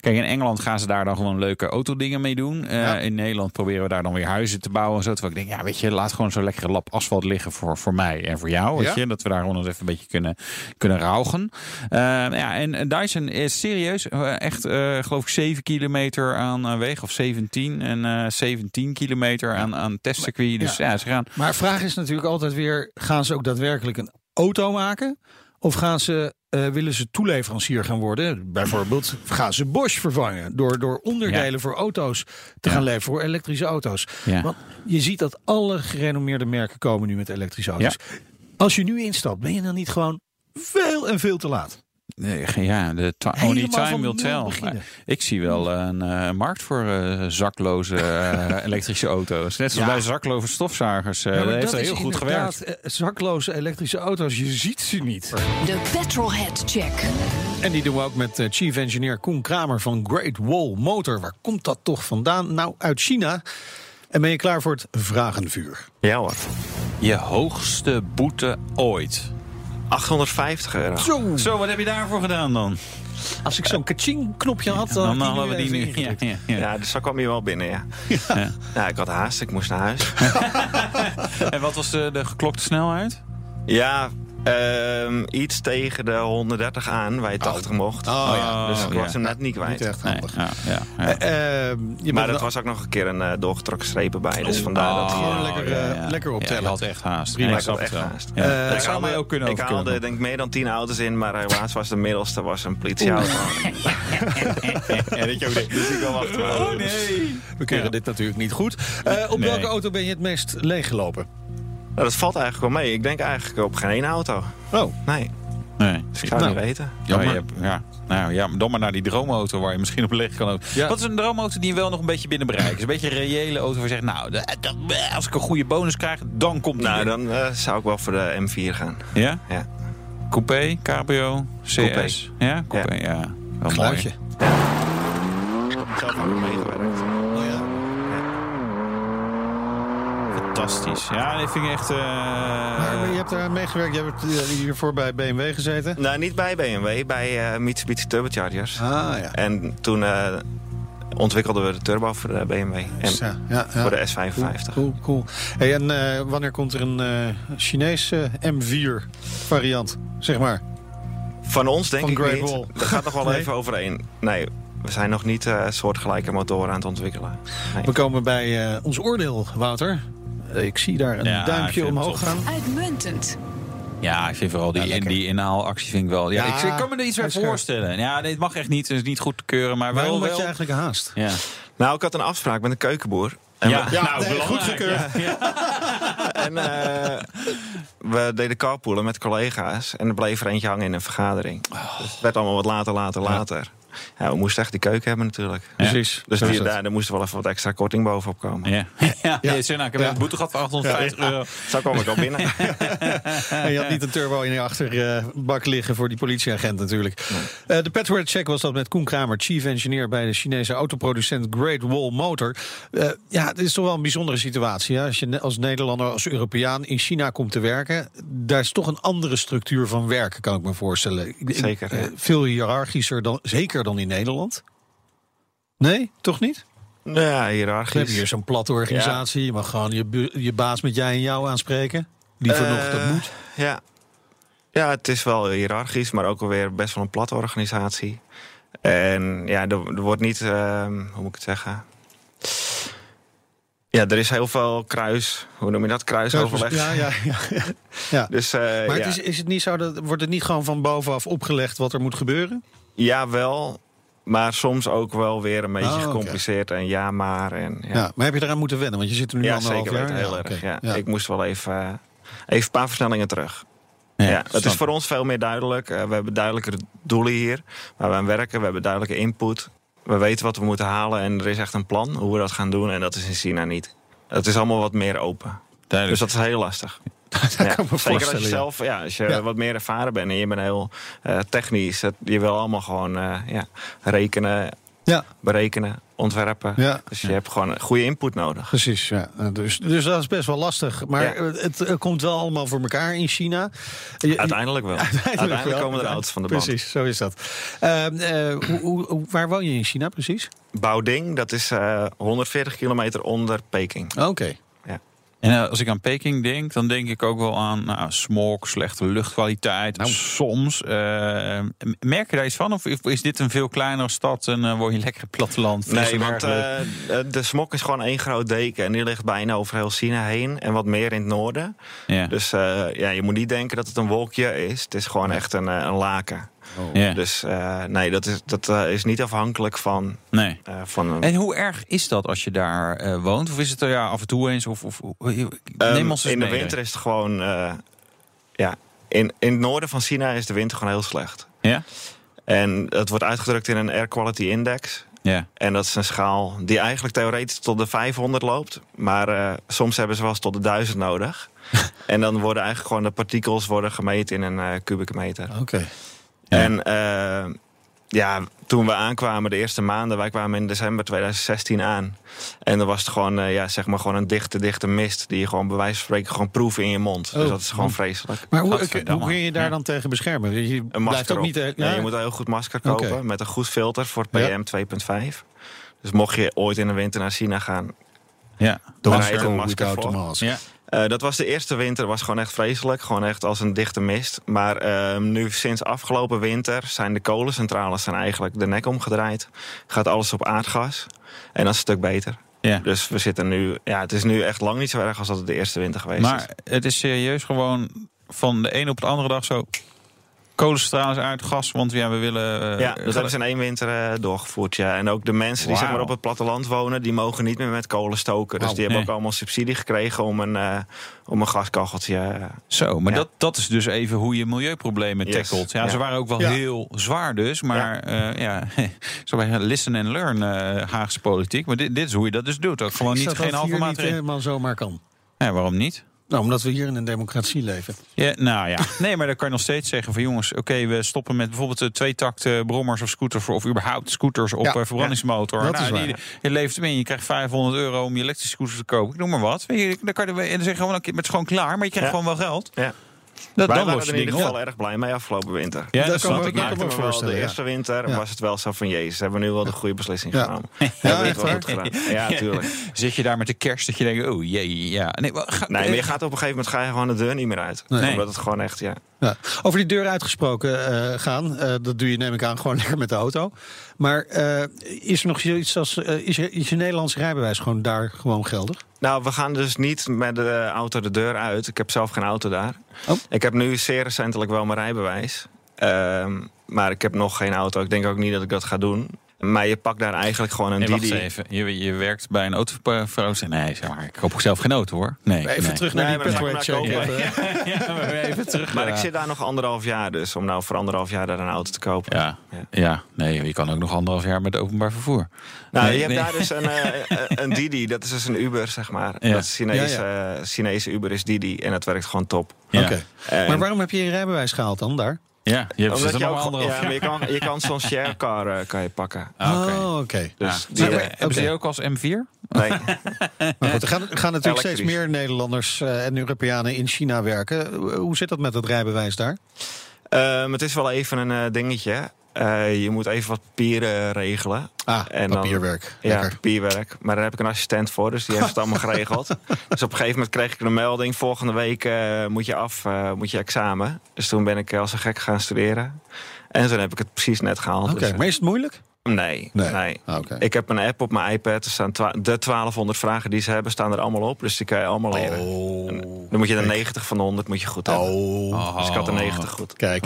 Kijk, in Engeland gaan ze daar dan gewoon leuke autodingen mee doen. Eh. In Nederland proberen we daar dan weer huizen te bouwen en zo. Terwijl ik denk, ja, weet je, laat gewoon zo'n lekkere lap asfalt liggen voor, voor mij en voor jou. Weet Ja. je, dat we daar gewoon eens even een beetje kunnen, kunnen raugen. Eh, ja, en Dyson is serieus, eh, echt, geloof ik, 7 kilometer aan weg, of 17 en eh 17 kilometer aan, aan testcircuit. Dus ja. ze gaan. Maar vraag is natuurlijk altijd weer: gaan ze ook daadwerkelijk een auto maken? Of gaan ze, eh, willen ze toeleverancier gaan worden? Bijvoorbeeld gaan ze Bosch vervangen door, door onderdelen Ja. voor auto's te Ja. gaan leveren voor elektrische auto's. Want je ziet dat alle gerenommeerde merken komen nu met elektrische auto's. Als je nu instapt, ben je dan niet gewoon veel en veel te laat? Nee, ja, de only time will tell. Ik zie wel een eh, markt voor eh, zakloze eh, elektrische auto's. Net zoals Ja. bij zakloze stofzuigers. eh Ja, maar dat heeft dat is heel goed gewerkt. Zakloze elektrische auto's, je ziet ze niet. De Petrolhead Check. En die doen we ook met eh, chief engineer Koen Kramer van Great Wall Motor. Waar komt dat toch vandaan? Nou, uit China. En ben je klaar voor het vragenvuur? Ja hoor. Je hoogste boete ooit. 850 euro. Zo, Zo, wat heb je daarvoor gedaan dan? als ik zo'n kaching knopje had, dan, Dan had hadden we die nu. Ja, ja, ja. Ja, dus zo kwam je wel binnen, ja. ja. ik had haast, ik moest naar huis. En wat was de, de geklokte snelheid? Ja, ehm, iets tegen de 130 aan, waar je 80 mocht. Oh, ja. Dus ik ja. was hem net niet kwijt. Niet echt Nee, handig. ja, ja, ja. Eh, ehm, je Maar dat was ook nog een keer een eh, doorgetrokken streep erbij. Dus Oh, vandaar dat gewoon hij... lekker, lekker optellen. Ja, je had echt haast. Prima, ik had echt haast. Ja. Eh, dat ik zou mij ook kunnen Ik haalde denk ik meer dan 10 auto's in, maar helaas was de middelste was een politieauto. Ja, dat je ook Dus ik wil wachten. Oh nee. We keren dit natuurlijk niet goed. Eh, op Nee. welke auto ben je het meest leeggelopen? Nou, dat valt eigenlijk wel mee. Ik denk eigenlijk op geen ene auto. Oh, Nee, Nee. dus ik zou Nou. het niet weten. Ja, Jammer. je hebt- ja. Nou ja, dan maar naar die droomauto waar je misschien op liggen kan ook. Ja. Wat is een droomauto die je wel nog een beetje binnen bereik is? Een beetje een reële auto waar je zegt, nou, als ik een goede bonus krijg, dan komt die. Nou, dan eh, zou ik wel voor de M4 gaan. Ja? Ja. Coupé, cabrio, CS? Coupé. Ja, coupé, ja. Wel geluidje. mooi. Ik heb zelf ook meegewerkt. Oh ja. Fantastisch. Ja, dat vind ik echt... eh, Maar je hebt daar meegewerkt. Je hebt eh, hiervoor bij BMW gezeten. Nou, niet bij BMW, bij eh, Mitsubishi Turbochargers. Ah ja. En toen eh, ontwikkelden we de turbo voor de BMW. En Ja, ja, ja. voor de S55. Cool, cool. Hey, en eh, wanneer komt er een eh Chinese M4 variant, zeg maar? Van ons denk Van ik Great niet. Wall. Dat gaat nog wel Nee? even overheen. Nee, we zijn nog niet eh, soortgelijke motoren aan het ontwikkelen. Nee. We komen bij eh, ons oordeel, Wouter. Eh, ik zie daar een Ja, duimpje omhoog gaan. Uitmuntend. Ja, ik vind vooral die, Ja, die inhaalactie vind ik wel... Ja, Ja, ik, ik kan me er iets bij voorstellen. Ja, het mag echt niet. Het is niet goed te keuren, maar wel... Waarom had wel je eigenlijk haast? Ja. Nou, ik had een afspraak met een keukenboer. En Ja, we, Ja, nou, nee, goedgekeurd. Ja. en, eh, we deden carpoolen met collega's. En er bleef er eentje hangen in een vergadering. Dus het werd allemaal wat later, later, later. Ja, we moesten echt die keuken hebben natuurlijk. Precies. Dus die, daar, daar moest er wel even wat extra korting bovenop komen. Ja, ja. ja. ik heb Ja. een boete gehad van 850 euro. Zo kwam ik al binnen. En je had niet een turbo in je achterbak liggen voor die politieagent natuurlijk. Eh, de Petrohead check was dat met Koen Kramer, chief engineer bij de Chinese autoproducent Great Wall Motor. Eh, ja, het is toch wel een bijzondere situatie. Hè? Als je als Nederlander, als Europeaan in China komt te werken, daar is toch een andere structuur van werken, kan ik me voorstellen. Zeker, eh, veel hiërarchischer dan, zeker dan in Nederland. Nee, toch niet? Nou ja, We hebben hiërarchisch. hier zo'n platte organisatie. Je mag gewoon je, je baas met jij en jou aanspreken. Liever nog, dat Eh, moet. Ja. ja, het is wel hiërarchisch, maar ook alweer best wel een platte organisatie. En ja, er, er wordt niet, ehm, hoe moet ik het zeggen? Ja, er is heel veel kruis, hoe noem je dat? Kruisoverleg. Ja, ja, ja. ja. Dus, eh, Maar ja. het is, is het niet zo dat wordt het niet gewoon van bovenaf opgelegd wat er moet gebeuren? Ja, wel. Maar soms ook wel weer een beetje Oh, gecompliceerd. En ja, maar. En, Ja. ja, maar heb je eraan moeten wennen? Want je zit er nu ja anderhalf zeker jaar. weten, heel Ja, erg. Ja. Ik moest wel even, even een paar versnellingen terug. Ja, het is voor ons veel meer duidelijk. Eh, we hebben duidelijkere doelen hier waar we aan werken. We hebben duidelijke input. We weten wat we moeten halen en er is echt een plan hoe we dat gaan doen. En dat is in China niet. Het is allemaal wat meer open. Duidelijk. Dus dat is heel lastig. Dat Ja, kan ik me Zeker als je ja. zelf, ja, als je Ja. wat meer ervaren bent en je bent heel eh, technisch. Dat, je wil allemaal gewoon eh, ja, rekenen, Ja, berekenen, ontwerpen. Ja. Dus je hebt gewoon goede input nodig. precies. Ja. Eh, Dus, dus dat is best wel lastig. Maar Ja. het komt wel allemaal voor elkaar in China. Je- Uiteindelijk wel. Uiteindelijk, wel. komen er auto's van de band. Precies, zo is dat. Eh, eh, hoe, waar woon je in China precies? Baoding, dat is eh, 140 kilometer onder Peking. Oké. En eh, als ik aan Peking denk, dan denk ik ook wel aan nou, smog, slechte luchtkwaliteit. Nou. Soms. eh, merk je daar iets van? Of is dit een veel kleinere stad en eh, word je lekker platteland? Nee, want de smok is gewoon één groot deken. En die ligt bijna over heel China heen. En wat meer in het noorden. ja. Dus ja, je moet niet denken dat het een wolkje is. Het is gewoon echt een, een laken. Ja. Dus eh, nee, dat is, dat eh, is niet afhankelijk van, nee. eh, van een... En hoe erg is dat als je daar eh, woont? Of is het er ja, af en toe eens? Of, of, neem Ehm, ons eens in de winter is het gewoon... eh, ja, in, in het noorden van China is de winter gewoon heel slecht. Ja? En het wordt uitgedrukt in een Air Quality Index. Ja. En dat is een schaal die eigenlijk theoretisch tot de 500 loopt. Maar eh, soms hebben ze wel eens tot de 1000 nodig. en dan worden eigenlijk gewoon de partikels worden gemeten in een eh, kubieke meter. Oké. En eh, ja, toen we aankwamen, de eerste maanden, wij kwamen in december 2016 aan. En dan was het gewoon, eh, ja, zeg maar gewoon een dichte, dichte mist. Die je gewoon bij wijze van spreken gewoon proeven in je mond. Oh. Dus dat is gewoon vreselijk. Maar hoe, hoe kun je je daar dan tegen beschermen? Je Een blijft masker ook op. niet... eh, Ja, ja? je moet een heel goed masker kopen met een goed filter voor Ja. PM 2.5. Dus mocht je ooit in de winter naar China gaan, Ja. dan rijdt een masker voor. mask. Ja. Eh, dat was de eerste winter, was gewoon echt vreselijk. Gewoon echt als een dichte mist. Maar eh, nu sinds afgelopen winter zijn de kolencentrales zijn eigenlijk de nek omgedraaid. Gaat alles op aardgas. En dat is een stuk beter. Ja. Dus we zitten nu, ja, het is nu echt lang niet zo erg als dat het de eerste winter geweest is. Maar het is serieus gewoon van de een op de andere dag zo... kolencentrales uit, gas, want ja, we willen... eh, Ja, dat hebben ze in één winter eh, doorgevoerd. Ja. En ook de mensen die zeg maar, op het platteland wonen, die mogen niet meer met kolen stoken. Dus Wauw. die hebben ook allemaal subsidie gekregen om een, eh, om een gaskacheltje. Zo, maar Ja. dat, dat is dus even hoe je milieuproblemen Yes. tackelt. Ja, Ja. ze waren ook wel Ja. heel zwaar dus. Maar ja, ja zo bij listen and learn eh Haagse politiek. Maar dit, dit is hoe je dat dus doet. Ook gewoon Is niet dat geen halve maatregelen. helemaal zomaar kan? Ja, waarom niet? Nou, omdat we hier in een democratie leven. Ja, nou ja, nee, maar dan kan je nog steeds zeggen van jongens, oké, we stoppen met bijvoorbeeld de tweetakten brommers of scooters of überhaupt scooters op Ja, eh, verbrandingsmotor. dat nou, is waar. die- je levert hem in, je krijgt 500 euro om je elektrische scooter te kopen. Ik noem maar wat. Je, Dan kan je, en dan zeg je gewoon, het is gewoon klaar, maar je krijgt Ja. gewoon wel geld. ja. Dat, Wij dan waren er in ieder geval op. erg blij mee afgelopen winter. Ja, Dat snap ik. wel voorstellen, de ja. eerste winter Ja. was het wel zo van Jezus, hebben we nu wel de goede beslissing Ja. genomen. Ja, Hebben we echt het wel waar? goed gedaan. Ja, tuurlijk. Zit je daar met de kerst dat je denkt, oh jee, ja. Nee, maar ga, Nee, maar je gaat op een gegeven moment ga je gewoon de deur niet meer uit. Nee. Omdat het gewoon echt, ja. Ja. Over die deur uitgesproken eh, gaan, eh, dat doe je neem ik aan gewoon lekker met de auto. Maar eh, is er nog zoiets als, eh, is, je, is je Nederlands rijbewijs gewoon daar gewoon geldig? Nou, we gaan dus niet met de auto de deur uit. Ik heb zelf geen auto daar. Oh. Ik heb nu zeer recentelijk wel mijn rijbewijs. Ehm, maar ik heb nog geen auto. Ik denk ook niet dat ik dat ga doen. Maar je pakt daar eigenlijk gewoon een Nee, Didi. even. Je, je werkt bij een autovrouw. Nee, zeg maar, ik koop ook zelf geen auto hoor. Nee, Even nee. terug naar Nee, die maar check. Ja, maar even terug. Maar Ja. ik zit daar nog anderhalf jaar dus, om nou voor anderhalf jaar daar een auto te kopen. Ja, Ja. ja. nee, je kan ook nog anderhalf jaar met openbaar vervoer. Nou, Nee, je hebt daar dus een, eh, een Didi, dat is dus een Uber, zeg maar. Ja. Dat is Chinese, Ja, eh, Chinese Uber is Didi en dat werkt gewoon top. Ja. Oké. Maar waarom heb je een rijbewijs gehaald dan daar? Ja, je hebt Omdat ze je, ook, anderhalf ja, jaar. maar je kan, je kan zo'n sharecar eh, kan je pakken. Ah, oké. Oh, oké. Dus Ja. die, Maar eh, Hebben ze die ook als M4? nee. Maar goed, er gaan, er gaan natuurlijk steeds Elektrisch. meer Nederlanders eh, en Europeanen in China werken. Hoe- Hoe zit dat met het rijbewijs daar? Ehm, het is wel even een eh, dingetje. Eh, je moet even wat papieren regelen. Ah, En dan- papierwerk. Ja, Lekker. papierwerk. Maar daar heb ik een assistent voor, dus die heeft het allemaal geregeld. Dus op een gegeven moment kreeg ik een melding. Volgende week eh, moet je af, eh, moet je examen. Dus toen ben ik als een gek gaan studeren. En toen heb ik het precies net gehaald. Oké, Dus, maar is het moeilijk? nee, Nee. nee. Ah, Oké. Ik heb een app op mijn iPad. Er staan de 1200 vragen die ze hebben, staan er allemaal op. Dus die kan je allemaal leren. Oh. Dan moet je de Kijk. 90 van de 100 moet je goed hebben. Oh. Dus ik had de 90 goed. Kijk.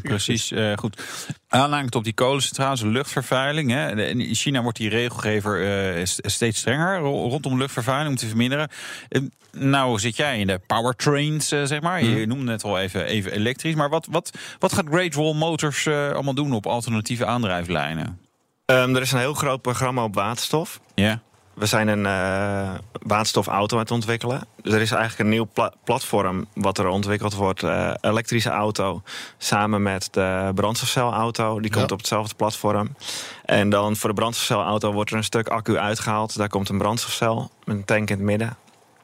Precies, eh, goed. Aanhangend op die kolencentrales, luchtvervuiling. Hè. In China wordt die regelgever eh, st- steeds strenger ro- rondom luchtvervuiling om te verminderen. Eh, nou zit jij in de powertrains, eh, zeg maar. Je noemde net al even, even elektrisch. Maar wat, wat, wat gaat Great Wall Motors allemaal doen op alternatieve aandrijflijnen? Ehm, er is een heel groot programma op waterstof. Ja, We zijn een eh, waterstofauto aan het ontwikkelen. Dus er is eigenlijk een nieuw pla- platform wat er ontwikkeld wordt. eh, elektrische auto samen met de brandstofcelauto. Die komt Ja. op hetzelfde platform. En dan voor de brandstofcelauto wordt er een stuk accu uitgehaald. Daar komt een brandstofcel met een tank in het midden.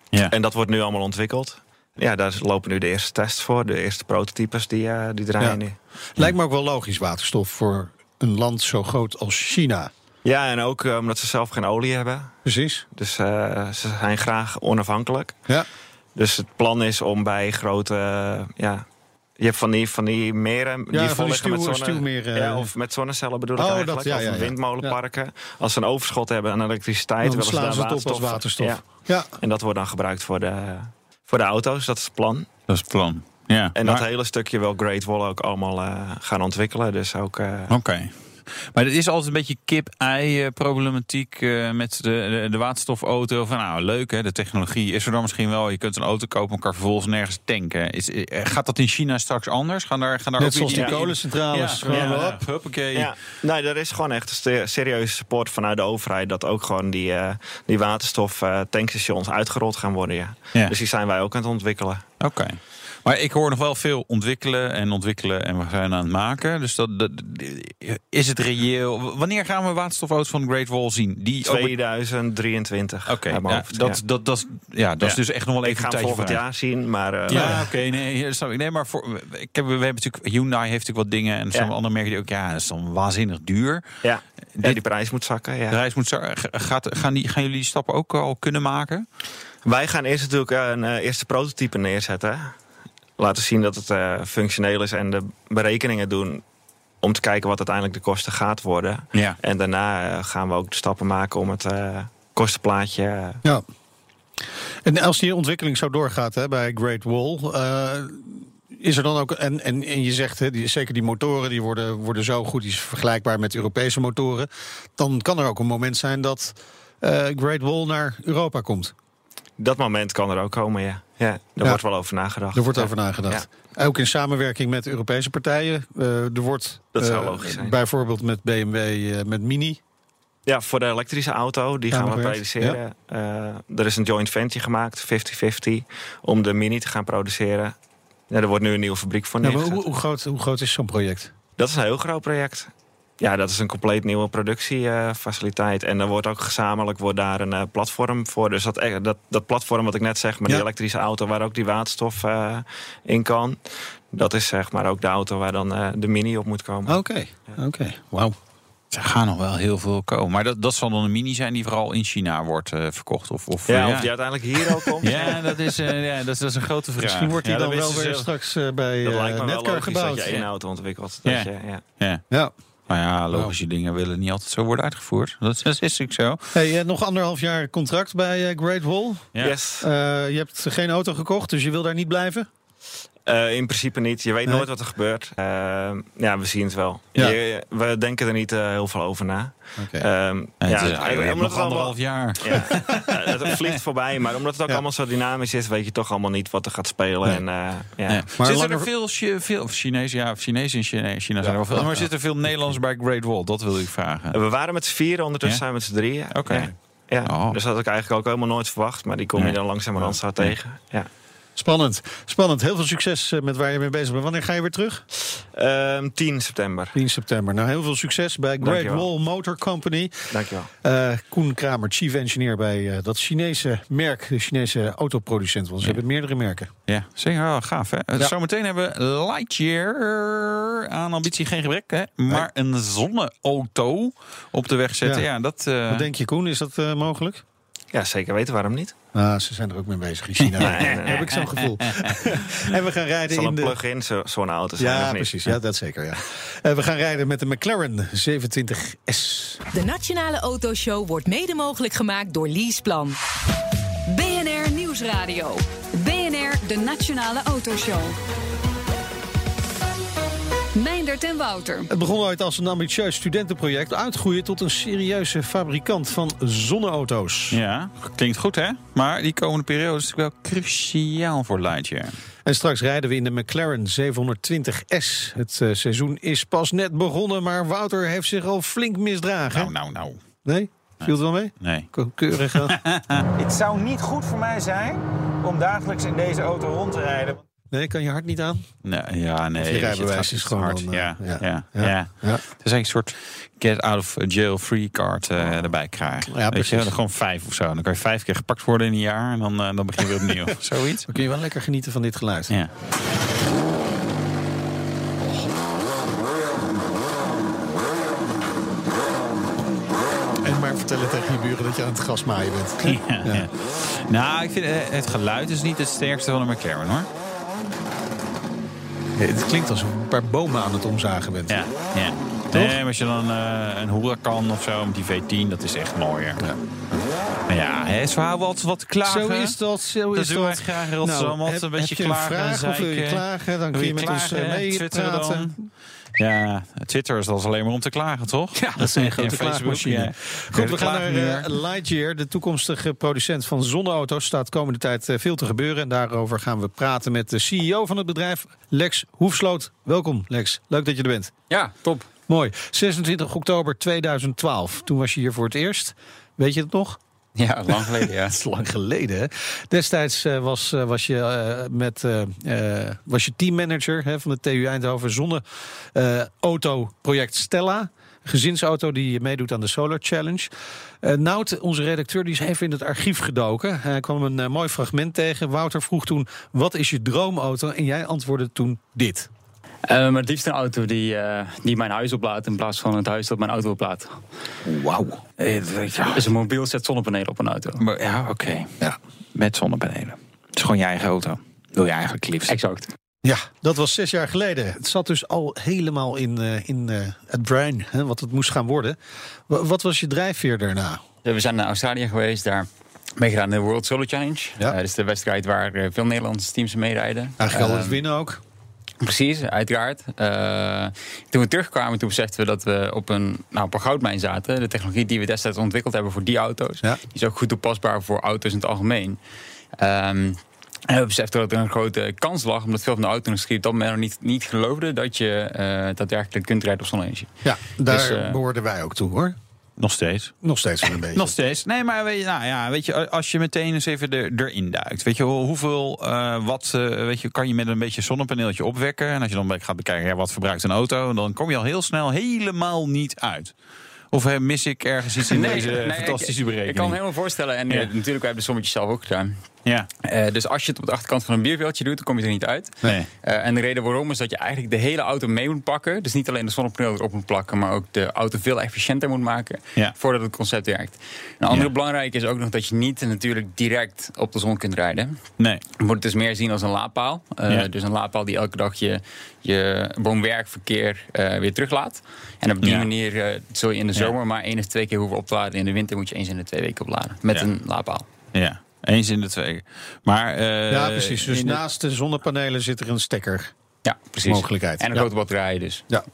ja. En dat wordt nu allemaal ontwikkeld. Ja, daar lopen nu de eerste tests voor. De eerste prototypes die, eh, die draaien Ja. nu. Lijkt me ook wel logisch waterstof voor een land zo groot als China. Ja, en ook eh, omdat ze zelf geen olie hebben. Precies. Dus eh, ze zijn graag onafhankelijk. Ja. Dus het plan is om bij grote, eh, ja, je hebt van die, van die meren die van vol die liggen met stuw- zonne, stuwmeren. ja, of met zonnecellen bedoel ik Oh, eigenlijk, dat, ja, of ja, ja. windmolenparken. Als ze een overschot hebben aan elektriciteit, Dan willen ze slaan ze het op als waterstof. Ja, Ja. en dat wordt dan gebruikt voor de, voor de auto's, dat is het plan. dat is het plan. Ja. En dat hele stukje wil Great Wall ook allemaal eh, gaan ontwikkelen. Dus ook, eh, Oké. Maar het is altijd een beetje kip-ei-problematiek eh, met de, de, de waterstofauto. Van nou, leuk hè, de technologie is er dan misschien wel. Je kunt een auto kopen, elkaar vervolgens nergens tanken. Is, eh, gaat dat in China straks anders? Gaan daar, gaan daar Net ook zoals die kolencentrales. Ja, Gewoon ja, op. Huppakee. Ja, nee, er is gewoon echt ste- serieuze support vanuit de overheid dat ook gewoon die, eh die waterstof eh, tankstations uitgerold gaan worden. Ja. Ja. Dus die zijn wij ook aan het ontwikkelen. Oké. Maar ik hoor nog wel veel ontwikkelen en ontwikkelen en we zijn aan het maken. Dus dat, dat is het reëel. Wanneer gaan we waterstofauto's van Great Wall zien? Die over- 2023. Oké, ja, dat, ja. dat, dat, ja, dat is dus echt nog wel Ik even ga een tijdje volgend jaar zien, maar eh, Ja, oké, nee, ik. nee, maar voor, ik heb, we hebben natuurlijk Hyundai heeft natuurlijk wat dingen en sommige andere merken die ook ja, dat is dan waanzinnig duur. ja. Dit- die prijs moet zakken. Ja. De reis moet zo, gaat, gaan, die, gaan jullie die stappen ook al kunnen maken? Wij gaan eerst natuurlijk een eh, eerste prototype neerzetten. Laten zien dat het eh, functioneel is en de berekeningen doen om te kijken wat uiteindelijk de kosten gaat worden. Ja. En daarna eh, gaan we ook de stappen maken om het eh, kostenplaatje Ja. En als die ontwikkeling zo doorgaat hè, bij Great Wall, eh, is er dan ook. En, en, en je zegt, hè, die, zeker die motoren die worden, worden zo goed, die is vergelijkbaar met Europese motoren. Dan kan er ook een moment zijn dat eh, Great Wall naar Europa komt. Dat moment kan er ook komen, ja. ja daar Ja. wordt wel over nagedacht. Er wordt Ja. over nagedacht. Ook in samenwerking met Europese partijen. Eh, er wordt Dat zou eh, logisch zijn. bijvoorbeeld met BMW, eh, met Mini. Ja, voor de elektrische auto, die gaan we produceren. Er is een joint venture gemaakt, 50-50, om de Mini te gaan produceren. Ja, er wordt nu een nieuwe fabriek voor neergezet. hoe, hoe, groot, hoe groot is zo'n project? Dat is een heel groot project. Ja, dat is een compleet nieuwe productiefaciliteit. en er wordt ook gezamenlijk wordt daar een eh, platform voor. Dus dat, eh, dat, dat platform wat ik net zeg, met Ja. die elektrische auto... waar ook die waterstof eh, in kan... dat is zeg maar ook de auto waar dan eh, de Mini op moet komen. Oké, oké. Wauw. Er gaan nog wel heel veel komen. Maar dat, dat zal dan een mini zijn die vooral in China wordt eh, verkocht. Of, of, Ja, of die uiteindelijk hier ook komt. ja, dat is, eh, ja dat, is, dat is een grote vraag. Misschien wordt die Ja, dan dat wel wisten weer straks bij Dat lijkt me wel Netcar logisch gebouwd. dat je één Ja. auto ontwikkelt. Ja. Dat je, ja. Ja. Ja. Maar ja, logische dingen willen niet altijd zo worden uitgevoerd. Dat is, natuurlijk zo. Hey, eh, nog anderhalf jaar contract bij eh, Great Wall. Ja. Yes. Eh, je hebt geen auto gekocht, dus je wil daar niet blijven? Eh, in principe niet. Je weet Nee. nooit wat er gebeurt. Eh, ja, we zien het wel. Ja. Je- we denken er niet eh, heel veel over na. Oké. Ehm, het ja, is, omdat het allemaal- anderhalf jaar. Ja, het vliegt voorbij, maar omdat het ook Ja. allemaal zo dynamisch is, weet je toch allemaal niet wat er gaat spelen. Nee. En, eh, ja. Nee. Maar Zitten langer- er veel, Chi- veel Chinezen? Ja, Chinezen in China, China zijn er wel veel. ja, Maar zitten er veel Nederlanders bij Great Wall? Dat wil ik vragen. We waren met z'n vieren, ondertussen Ja? zijn we met z'n drieën. Oké. Ja. Ja. Oh. Dus dat had ik eigenlijk ook helemaal nooit verwacht. Maar die kom je dan langzamerhand zo tegen. Ja. Spannend. Spannend. Heel veel succes eh, met waar je mee bezig bent. Wanneer ga je weer terug? Ehm, 10 september. 10 september. Nou, heel veel succes bij Great Dankjewel. Wall Motor Company. Dankjewel. Eh Koen Kramer, chief engineer bij eh, dat Chinese merk, de Chinese autoproducent. Want ze Ja. hebben meerdere merken. Ja, zeker. Oh, gaaf, hè? Ja. Zometeen hebben we Lightyear aan ambitie geen gebrek, hè? Maar een zonneauto op de weg zetten. Ja. Ja, dat... eh, Wat denk je, Koen? Is dat eh, mogelijk? Ja, zeker weten. Waarom niet? Ah, ze zijn er ook mee bezig in China. Nee, nee, nee. Heb ik zo'n gevoel. en we gaan rijden zal in een de... plug-in zo- zo'n auto zijn, Ja, of niet? precies. Ja, dat zeker. Ja. Eh, we gaan rijden met de McLaren 27S. De Nationale Autoshow wordt mede mogelijk gemaakt door Leaseplan. BNR Nieuwsradio. BNR, de Nationale Autoshow. Meindert en Wouter. Het begon ooit als een ambitieus studentenproject, uitgroeien tot een serieuze fabrikant van zonneauto's. Ja, klinkt goed, hè? Maar die komende periode is natuurlijk wel cruciaal voor Lightyear. En straks rijden we in de McLaren 720S. Het eh, seizoen is pas net begonnen, maar Wouter heeft zich al flink misdragen. Nou, nou, nou. Nee? Viel het wel mee? Nee. Ke- Keurig. hè? Het zou niet goed voor mij zijn om dagelijks in deze auto rond te rijden. Nee, kan je hart niet aan? nee ja, nee. je weet rijbewijs is gewoon hard. eh, ja, ja. ja, Ja. is eigenlijk een soort get out of jail free card eh, erbij krijgen. Ja, Weet je, gewoon vijf of zo. Dan kan je vijf keer gepakt worden in een jaar en dan, eh, dan begin je weer opnieuw. Zoiets. Dan kun je wel lekker genieten van dit geluid. Ja. En maar vertellen tegen je buren dat je aan het gasmaaien bent. Ja, ja. Nou, ik vind het geluid is niet het sterkste van de McLaren hoor. Het klinkt alsof je een paar bomen aan het omzagen bent. Ja, ja. Nee, maar als je dan eh, een Huracan of zo met die V10, dat is echt mooier. Ja. Maar ja, hè, zo houden we altijd wat klagen. Zo is dat, zo Dat is doen wij dat. graag in Rotterdam. altijd heb, een beetje heb je een klagen en vraag of wil je zeiken. klagen? Dan kun je je met ons klagen, eh, mee praten. dan? Ja, Twitter is dat alleen maar om te klagen, toch? Ja, dat is een grote En Facebook, klaagmachine. ja. Goed, we gaan naar eh, Lightyear. De toekomstige producent van zonneauto's staat de komende tijd eh, veel te gebeuren. En daarover gaan we praten met de CEO van het bedrijf, Lex Hoefsloot. Welkom, Lex. Leuk dat je er bent. Ja, top. Mooi. 26 oktober 2012. Toen was je hier voor het eerst. Weet je het nog? Ja, lang geleden, ja. Is lang geleden. Destijds eh, was, eh, was, je, eh, met, was je teammanager hè, van de TU Eindhoven zonne-auto-project Stella. Een Gezinsauto die meedoet aan de Solar Challenge. Nout, onze redacteur, die is even in het archief gedoken. Hij kwam een mooi fragment tegen. Wouter vroeg toen: Wat is je droomauto? En jij antwoordde toen dit. Eh, maar het liefst een auto die, eh, die mijn huis oplaadt in plaats van het huis dat mijn auto oplaadt. Wauw. Ja. Dus een mobiel zet zonnepanelen op een auto. Maar ja, oké. Ja. Met zonnepanelen. Het is gewoon je eigen auto. Wil je eigenlijk liefst. Exact. Ja, dat was zes jaar geleden. Het zat dus al helemaal in, eh, in eh, het brein, hè, wat het moest gaan worden. Wa- wat was je drijfveer daarna? Eh, We zijn naar Australië geweest, daar meegedaan in de World Solar Challenge. Ja. Eh, dat is de wedstrijd waar eh, veel Nederlandse teams meerijden. Eigenlijk al het Ehm, winnen ook. Precies, uiteraard. Eh, toen we terugkwamen, toen beseften we dat we op een, nou, op een goudmijn zaten. De technologie die we destijds ontwikkeld hebben voor die auto's, Ja. die is ook goed toepasbaar voor auto's in het algemeen. Ehm, en we beseften dat er een grote kans lag, omdat veel van de auto-industrie op dat moment nog niet, niet geloofde dat je eh, daadwerkelijk kunt rijden op zonne-energie. Ja, daar dus, eh, behoorden wij ook toe hoor. Nog steeds. Nog steeds wel een beetje. Nog steeds. Nee, maar weet je, nou ja, weet je, als je meteen eens even er, erin duikt. Weet je, hoe- hoeveel eh, wat eh, weet je, kan je met een beetje zonnepaneeltje opwekken? En als je dan gaat bekijken, ja, wat verbruikt een auto? Dan kom je al heel snel helemaal niet uit. Of eh, mis ik ergens iets in deze nee, fantastische berekening? Ik kan me helemaal voorstellen. En Ja. natuurlijk, wij hebben de sommetjes zelf ook gedaan. Ja, Eh, dus als je het op de achterkant van een bierveeltje doet, dan kom je er niet uit. nee. Eh, en de reden waarom is dat je eigenlijk de hele auto mee moet pakken. Dus niet alleen de zonnepanelen erop moet plakken, maar ook de auto veel efficiënter moet maken. Ja. Voordat het concept werkt. Een andere Ja. belangrijke is ook nog dat je niet natuurlijk direct op de zon kunt rijden. Nee. Je moet het dus meer zien als een laadpaal. Eh, Ja. Dus een laadpaal die elke dag je, je woon-werkverkeer weer teruglaat. En op die manier zul je in de zomer maar één of twee keer hoeven op te laden. In de winter moet je eens in de twee weken opladen. Met een laadpaal. Ja. Eens in de twee. Maar, eh, ja, precies. Dus de- naast de zonnepanelen zit er een stekker. Ja, precies. Mogelijkheid. En een Ja. grote batterij dus. Ja.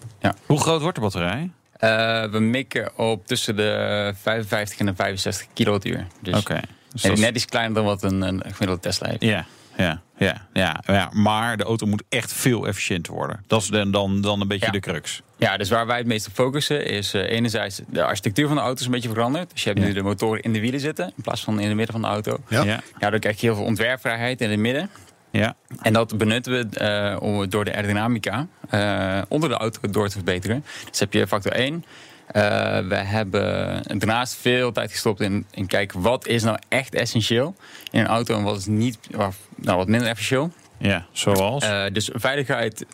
Hoe groot wordt de batterij? Eh, we mikken op tussen de 55 en de 65 kilowattuur. Dus Oké. Dus dat net iets kleiner dan wat een, een gemiddelde Tesla heeft. Ja, ja, ja, ja, ja. Maar de auto moet echt veel efficiënter worden. Dat is dan, dan, dan een beetje Ja. de crux. Ja, dus waar wij het meest op focussen is eh, enerzijds de architectuur van de auto is een beetje veranderd. Dus je hebt Ja. nu de motoren in de wielen zitten in plaats van in het midden van de auto. Ja. Ja, dan krijg je heel veel ontwerpvrijheid in het midden. ja. En dat benutten we om, door de aerodynamica eh, onder de auto door te verbeteren. Dus heb je factor 1. Eh, we hebben daarnaast veel tijd gestopt in, in kijken wat is nou echt essentieel in een auto en wat is niet, nou, wat minder essentieel. ja. zoals? Eh, dus veiligheid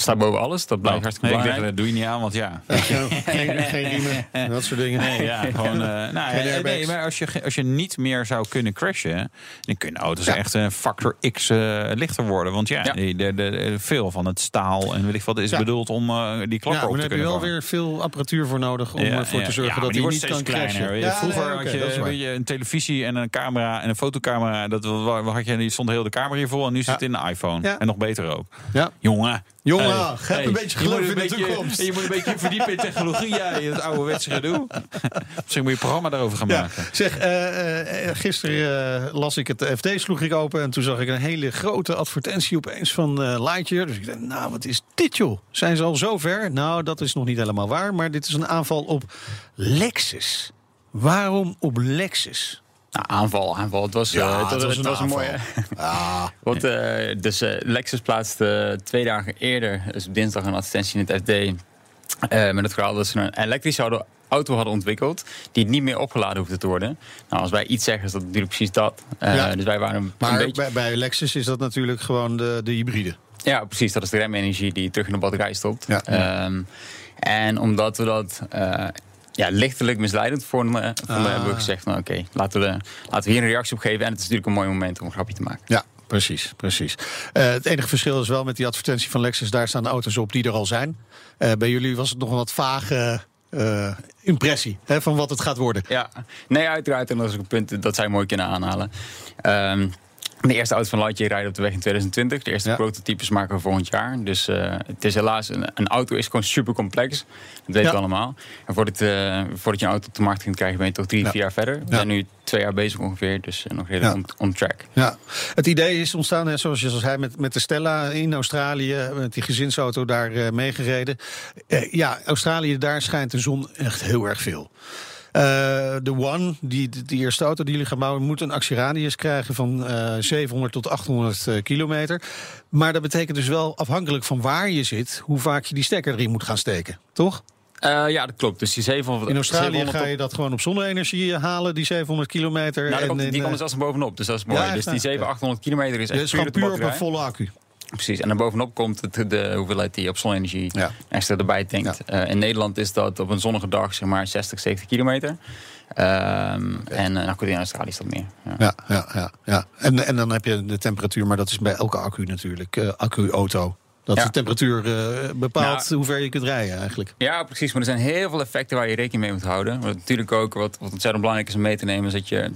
staat boven alles. Dat blijft Oh, hartstikke nee, ik dat doe je niet aan, want ja. geen, geen riemen, dat soort dingen. Nee, ja, gewoon, eh, nou, nee, maar als je, als je niet meer zou kunnen crashen, dan kunnen auto's Ja. echt een factor X eh, lichter worden. Want ja, Ja. De, de, de- veel van het staal en weet ik wat is Ja. bedoeld om eh, die Ja, klapper op te heb je kunnen wel vangen. weer veel apparatuur voor nodig om Ja, ervoor ja. te zorgen Ja, dat die niet kan kleiner. crashen. Ja, Vroeger nee, had je, weet een televisie en een camera en een fotocamera. Dat had je, die stond heel de kamer hier vol en nu zit Ja. het in een iPhone. Ja. En nog beter ook. Ja. Jongen. Jongen, Hey, heb hey, een beetje je geloof in de beetje- toekomst. Je moet een beetje verdiepen in technologie, ja, in het ouderwetse gedoe. Misschien moet je een programma daarover gaan Ja, maken. zeg, eh, eh, gisteren eh, las ik het FD, sloeg ik open en toen zag ik een hele grote advertentie opeens van eh Lightyear. Dus ik dacht, nou, wat is dit joh? Zijn ze al zover? Nou, dat is nog niet helemaal waar, maar dit is een aanval op Lexus. Waarom op Lexus? Nou, aanval, aanval. Het was, Ja, eh, het, het was een was een mooie. Ah, Want, eh, dus eh, Lexus plaatste twee dagen eerder, dus op dinsdag, een advertentie in het FD. met het verhaal dat ze een elektrische auto- auto hadden ontwikkeld. die niet meer opgeladen hoefde te worden. Nou, als wij iets zeggen, is dat natuurlijk precies dat. Ja. Dus wij waren een, maar een beetje. bij, bij Lexus is dat natuurlijk gewoon de, de hybride. Ja, precies. Dat is de remenergie die terug in de batterij stopt. Ja. Ehm, en omdat we dat eh, ja, lichtelijk misleidend vonden, vonden Ah. hebben we gezegd: van, oké, laten, we, laten we hier een reactie op geven. En het is natuurlijk een mooi moment om een grapje te maken. Ja, precies. precies. Eh, het enige verschil is wel met die advertentie van Lexus, daar staan auto's op die er al zijn. Eh, bij jullie was het nog een wat vage eh, impressie hè, van wat het gaat worden. Ja, nee, uiteraard. En dat is ook een punt dat zij mooi kunnen aanhalen. Ehm, de eerste auto van Lightyear rijden op de weg in 2020. De eerste Ja. prototypes maken we volgend jaar. Dus eh, het is helaas, een, een auto is gewoon super complex. Dat weten Ja. we allemaal. En voordat, eh, voordat je een auto op de markt kunt krijgen, ben je toch drie, Ja. vier jaar verder. We zijn nu twee jaar bezig ongeveer, dus eh, nog redelijk on, on track. Ja, het idee is ontstaan, hè, zoals je al zei, met, met de Stella in Australië, met die gezinsauto daar meegereden. Ja, Australië, daar schijnt de zon echt heel erg veel. Eh, de One, die, die eerste auto die jullie gaan bouwen, moet een actieradius krijgen van eh 700 tot 800 eh, kilometer. Maar dat betekent dus wel, afhankelijk van waar je zit, hoe vaak je die stekker erin moet gaan steken, toch? Eh, ja, dat klopt. Dus die 700... In Australië 700 ga je dat gewoon op zonne-energie eh, halen, die 700 kilometer. Nou, en komt, die eh, komen zelfs bovenop, dus dat is mooi. Ja, dus die ja. 700, 800 kilometer is echt is puur puur op een volle accu. Precies, en dan bovenop komt het, de hoeveelheid die je op zonne-energie Ja. extra erbij tankt. Eh, in Nederland is dat op een zonnige dag zeg maar 60, 70 kilometer. Ehm, En eh, nou in Australië is dat meer. Ja. Ja, ja, ja. ja. En, en dan heb je de temperatuur, maar dat is bij elke accu natuurlijk. eh, Accu-auto. Dat Ja. de temperatuur bepaalt Nou, hoe ver je kunt rijden eigenlijk. Ja, precies. Maar er zijn heel veel effecten waar je rekening mee moet houden. Wat natuurlijk ook wat, wat ontzettend belangrijk is om mee te nemen... is dat je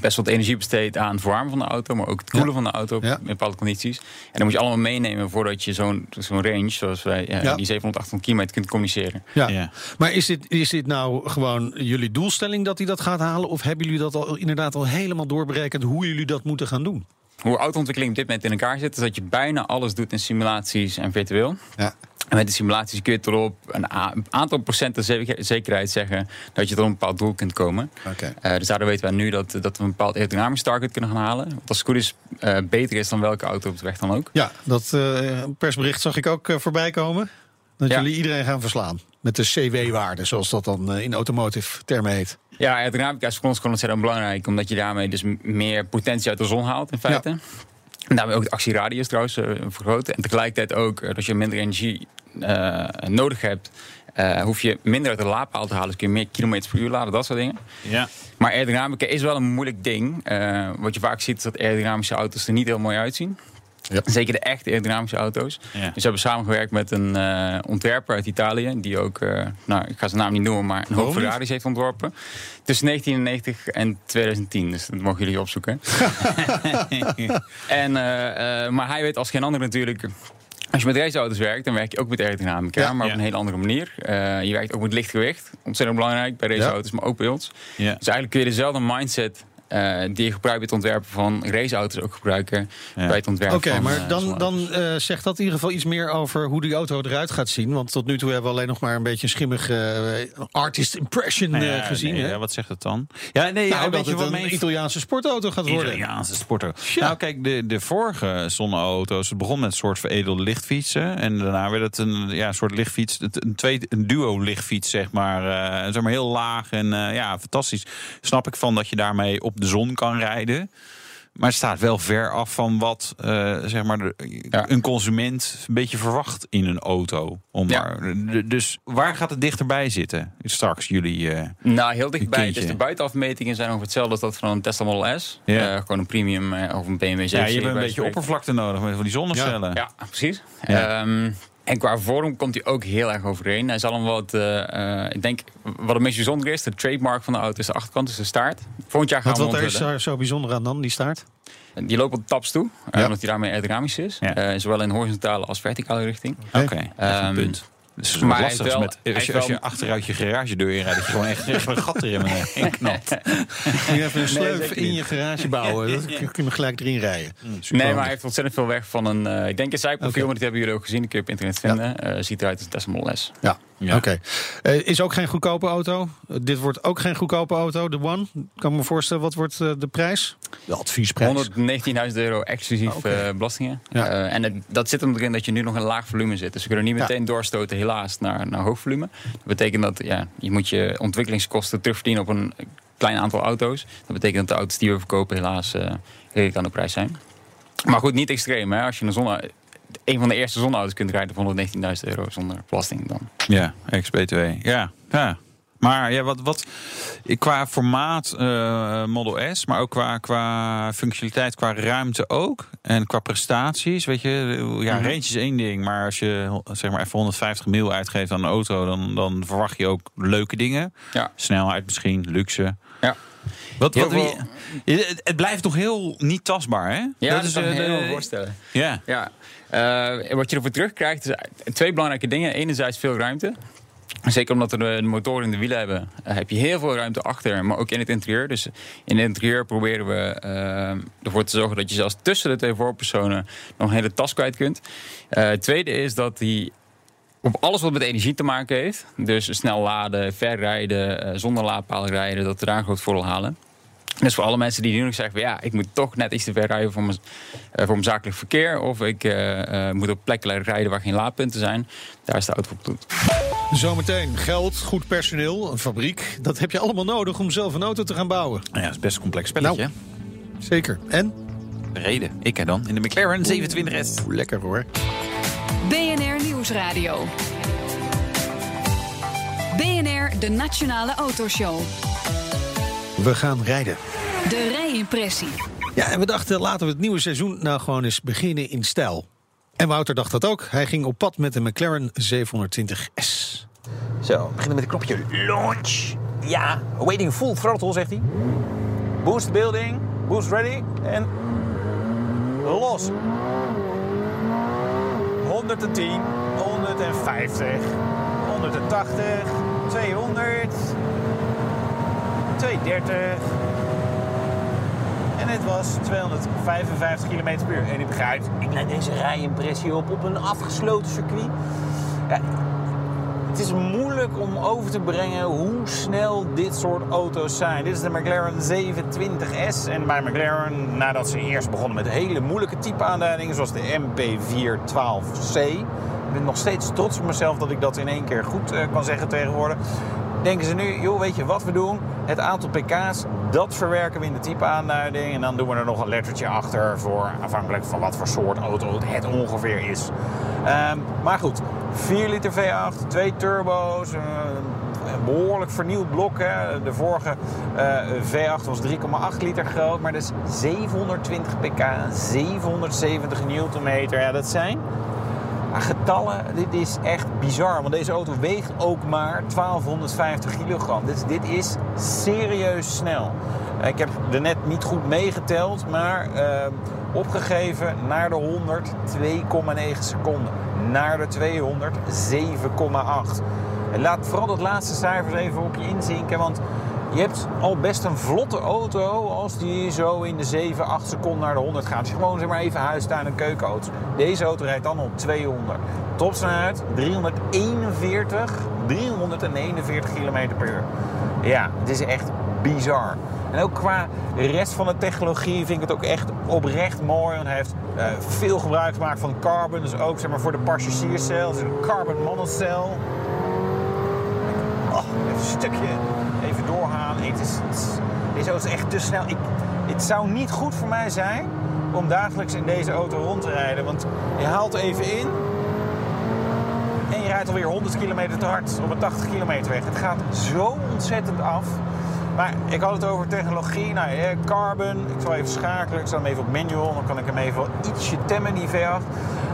best wat energie besteedt aan het verwarmen van de auto... maar ook het koelen Ja. van de auto Ja. in bepaalde condities. En dat moet je allemaal meenemen voordat je zo'n zo'n range... zoals wij ja, Ja. die 700, 800 kilometer kunt communiceren. Ja. Ja. Maar is dit, is dit nou gewoon jullie doelstelling dat hij dat gaat halen? Of hebben jullie dat al inderdaad al helemaal doorberekend hoe jullie dat moeten gaan doen? Hoe autoontwikkeling op dit moment in elkaar zit... is dat je bijna alles doet in simulaties en virtueel. Ja. En met de simulaties kun je tot op een aantal procenten zeker- zekerheid zeggen dat je tot een bepaald doel kunt komen. Oké. Eh, dus daardoor weten wij nu dat, dat we een bepaald aerodynamisch target kunnen gaan halen. Wat als het goed is eh, beter is dan welke auto op de weg dan ook. Ja, dat eh, persbericht zag ik ook voorbij komen. Dat Ja. jullie iedereen gaan verslaan. Met de CW-waarde, zoals dat dan in automotive termen heet. Ja, aerodynamica is voor ons gewoon ontzettend belangrijk. Omdat je daarmee dus meer potentie uit de zon haalt in feite. En daarmee ook de actieradius trouwens vergroten. En tegelijkertijd ook, als je minder energie eh, nodig hebt... eh, hoef je minder uit de laadpaal te halen. Dus kun je meer kilometers per uur laden, dat soort dingen. Ja. Maar aerodynamica is wel een moeilijk ding. Eh, wat je vaak ziet is dat aerodynamische auto's er niet heel mooi uitzien. Ja. Zeker de echte aerodynamische auto's. Ja. Dus we hebben samengewerkt met een ontwerper uit Italië. Die ook, nou, ik ga zijn naam niet noemen, maar een hoop? Ferraris heeft ontworpen. Tussen 1990 en 2010. Dus dat mogen jullie opzoeken. en, maar hij weet als geen ander natuurlijk. Als je met raceauto's werkt, dan werk je ook met aerodynamica, Ja. maar op Ja. een hele andere manier. Eh, je werkt ook met lichtgewicht. Ontzettend belangrijk bij raceauto's, maar ook bij ons. Ja. Dus eigenlijk kun je dezelfde mindset eh, die je gebruikt bij het ontwerpen van raceauto's ook gebruiken Ja. bij het ontwerpen Oké, van maar eh, dan, dan eh, zegt dat in ieder geval iets meer over hoe die auto eruit gaat zien. Want tot nu toe hebben we alleen nog maar een beetje een schimmige eh, artist impression Nou eh, ja, gezien. nee, hè? ja, wat zegt het dan? Ja, nee, Nou, ja, dat je het wat een Italiaanse sportauto gaat worden. Italiaanse sporter. Ja. Nou, kijk, de, de vorige zonneauto's, het begon met een soort veredelde lichtfietsen. En daarna werd het een ja, soort lichtfiets, een, twee, een duo lichtfiets, zeg maar. eh, zeg maar heel laag en eh, ja, fantastisch. Snap ik van dat je daarmee op de zon kan rijden. Maar het staat wel ver af van wat eh, zeg maar de- Ja. een consument een beetje verwacht in een auto. Om Ja. maar, dus waar gaat het dichterbij zitten? Straks jullie. eh, Nou, heel dichtbij. Dus de buitenafmetingen zijn ongeveer hetzelfde als dat van een Tesla Model S. Ja. Eh, gewoon een premium of een BMW 7. ja, je hebt een beetje oppervlakte nodig met van die zonnecellen. Ja, precies. Ja. En qua vorm komt hij ook heel erg overeen. Hij zal hem wat, eh, eh, ik denk, wat het meest bijzonder is, de trademark van de auto is de achterkant, dus de staart. Volgend jaar gaan Wat, we wat er is daar zo bijzonder aan dan, die staart? Die loopt op taps toe, eh, Ja. omdat hij daarmee aerodynamisch is. Ja. Eh, zowel in horizontale als verticale richting. Oké, echt een Ehm, punt. Dus het maar is lastig wel- met, als, je, als je achteruit je garagedeur inrijdt, dat je gewoon echt, echt een gat erin in knapt. Moet je even een sleuf in je garage bouwen. Dat kun je hem gelijk erin rijden. Nee, maar hij heeft ontzettend veel weg van een, eh, ik denk een zijprofiel, maar dat hebben jullie ook gezien. Die kun je op internet vinden. Eh, ziet eruit als een Tesla Model S. Ja, Ja. oké. Eh, is ook geen goedkope auto. Dit wordt ook geen goedkope auto, de One. Kan ik me voorstellen, wat wordt eh, de prijs? De adviesprijs. 119.000 euro exclusief Oké. eh, belastingen. Ja. Eh, en het- dat zit hem erin dat je nu nog een laag volume zit. Dus we kunnen niet Ja. meteen doorstoten, helaas, naar, naar hoog volume. Dat betekent dat ja, je moet je ontwikkelingskosten terugverdienen op een klein aantal auto's. Dat betekent dat de auto's die we verkopen helaas eh redelijk aan de prijs zijn. Maar goed, niet extreem. Hè? Als je een, zonne, een van de eerste zonneauto's kunt rijden voor 119.000 euro zonder belasting, dan Ja, ex-BTW. Ja, ja. Maar ja, wat, wat qua formaat eh, Model S, maar ook qua, qua functionaliteit, qua ruimte ook. En qua prestaties, weet je, ja, Mhm. range is één ding. Maar als je zeg maar even 150 mil uitgeeft aan een auto, dan, dan verwacht je ook leuke dingen. Ja. Snelheid misschien, luxe. Ja. Wat, Heel wat, het, blijft toch heel niet tastbaar, hè? Ja, dat, is kan ik eh, me helemaal voorstellen. Ja, Ja, eh, wat je ervoor terugkrijgt is twee belangrijke dingen. Enerzijds veel ruimte. Zeker omdat we de motoren in de wielen hebben, eh, heb je heel veel ruimte achter, maar ook in het interieur. Dus in het interieur proberen we eh, ervoor te zorgen dat je zelfs tussen de twee voorpersonen nog een hele tas kwijt kunt. Eh, het tweede is dat die op alles wat met energie te maken heeft, dus snel laden, ver rijden, eh, zonder laadpaal rijden, dat we daar een groot halen. Dus voor alle mensen die nu nog zeggen: van, ja, ik moet toch net iets te ver rijden voor mijn, eh, voor mijn zakelijk verkeer. Of ik eh, eh, moet op plekken rijden waar geen laadpunten zijn. Daar is de auto voor bedoeld. Zometeen geld, goed personeel, een fabriek. Dat heb je allemaal nodig om zelf een auto te gaan bouwen. ja, dat is best een complex spelletje. Nou. Zeker. En? Reden. Ik hè dan in de McLaren 27S. Oeh, lekker hoor. BNR Nieuwsradio. BNR, de Nationale Autoshow. We gaan rijden. De rijimpressie. Ja, en we dachten laten we het nieuwe seizoen nou gewoon eens beginnen in stijl. En Wouter dacht dat ook. Hij ging op pad met de McLaren 720S. Zo, we beginnen met het knopje launch. Ja, waiting full throttle, zegt hij. Boost building, boost ready en los. 110, 150, 180, 200, 230. En het was 255 km per uur. En u begrijpt, ik leid deze rijimpressie op op een afgesloten circuit. Het is moeilijk om over te brengen hoe snel dit soort auto's zijn. Dit is de McLaren 720S. En bij McLaren, nadat ze eerst begonnen met hele moeilijke typeaanduidingen... zoals de MP412C... Ik ben nog steeds trots op mezelf dat ik dat in één keer goed eh, kan zeggen tegenwoordig. Denken ze nu, joh, weet je wat we doen? Het aantal pk's, dat verwerken we in de typeaanduiding. En dan doen we er nog een lettertje achter voor afhankelijk van wat voor soort auto het ongeveer is. Ehm, maar goed, 4 liter V8, twee turbo's, eh, een behoorlijk vernieuwd blok. Hè. De vorige eh, V8 was 3,8 liter groot, maar dus 720 pk, 770 newtonmeter. Ja, dat zijn getallen, dit is echt bizar. Want deze auto weegt ook maar 1250 kilogram. Dus dit is serieus snel. Ik heb er net niet goed meegeteld, maar eh, opgegeven naar de 100 2,9 seconden. Naar de 200 7,8. En laat vooral dat laatste cijfer even op je inzinken, want je hebt al best een vlotte auto als die zo in de 7, 8 seconden naar de 100 gaat. Je gewoon zeg maar even huistuin en keukenauto. Deze auto rijdt dan op 200. Topsnelheid 341, 341 km per uur. Ja, het is echt bizar. En ook qua rest van de technologie vind ik het ook echt oprecht mooi. Want hij heeft uh, veel gebruik gemaakt van carbon. Dus ook zeg maar, voor de passagierscel. Dus een carbon monocel. Oh, even een stukje is, het is, deze auto is echt te snel. Ik, het zou niet goed voor mij zijn om dagelijks in deze auto rond te rijden. Want je haalt even in en je rijdt alweer 100 kilometer te hard op een 80 kilometer weg. Het gaat zo ontzettend af. Maar ik had het over technologie. Nou, carbon. Ik zal even schakelen. Ik zal hem even op manual. Dan kan ik hem even ietsje temmen, die V8.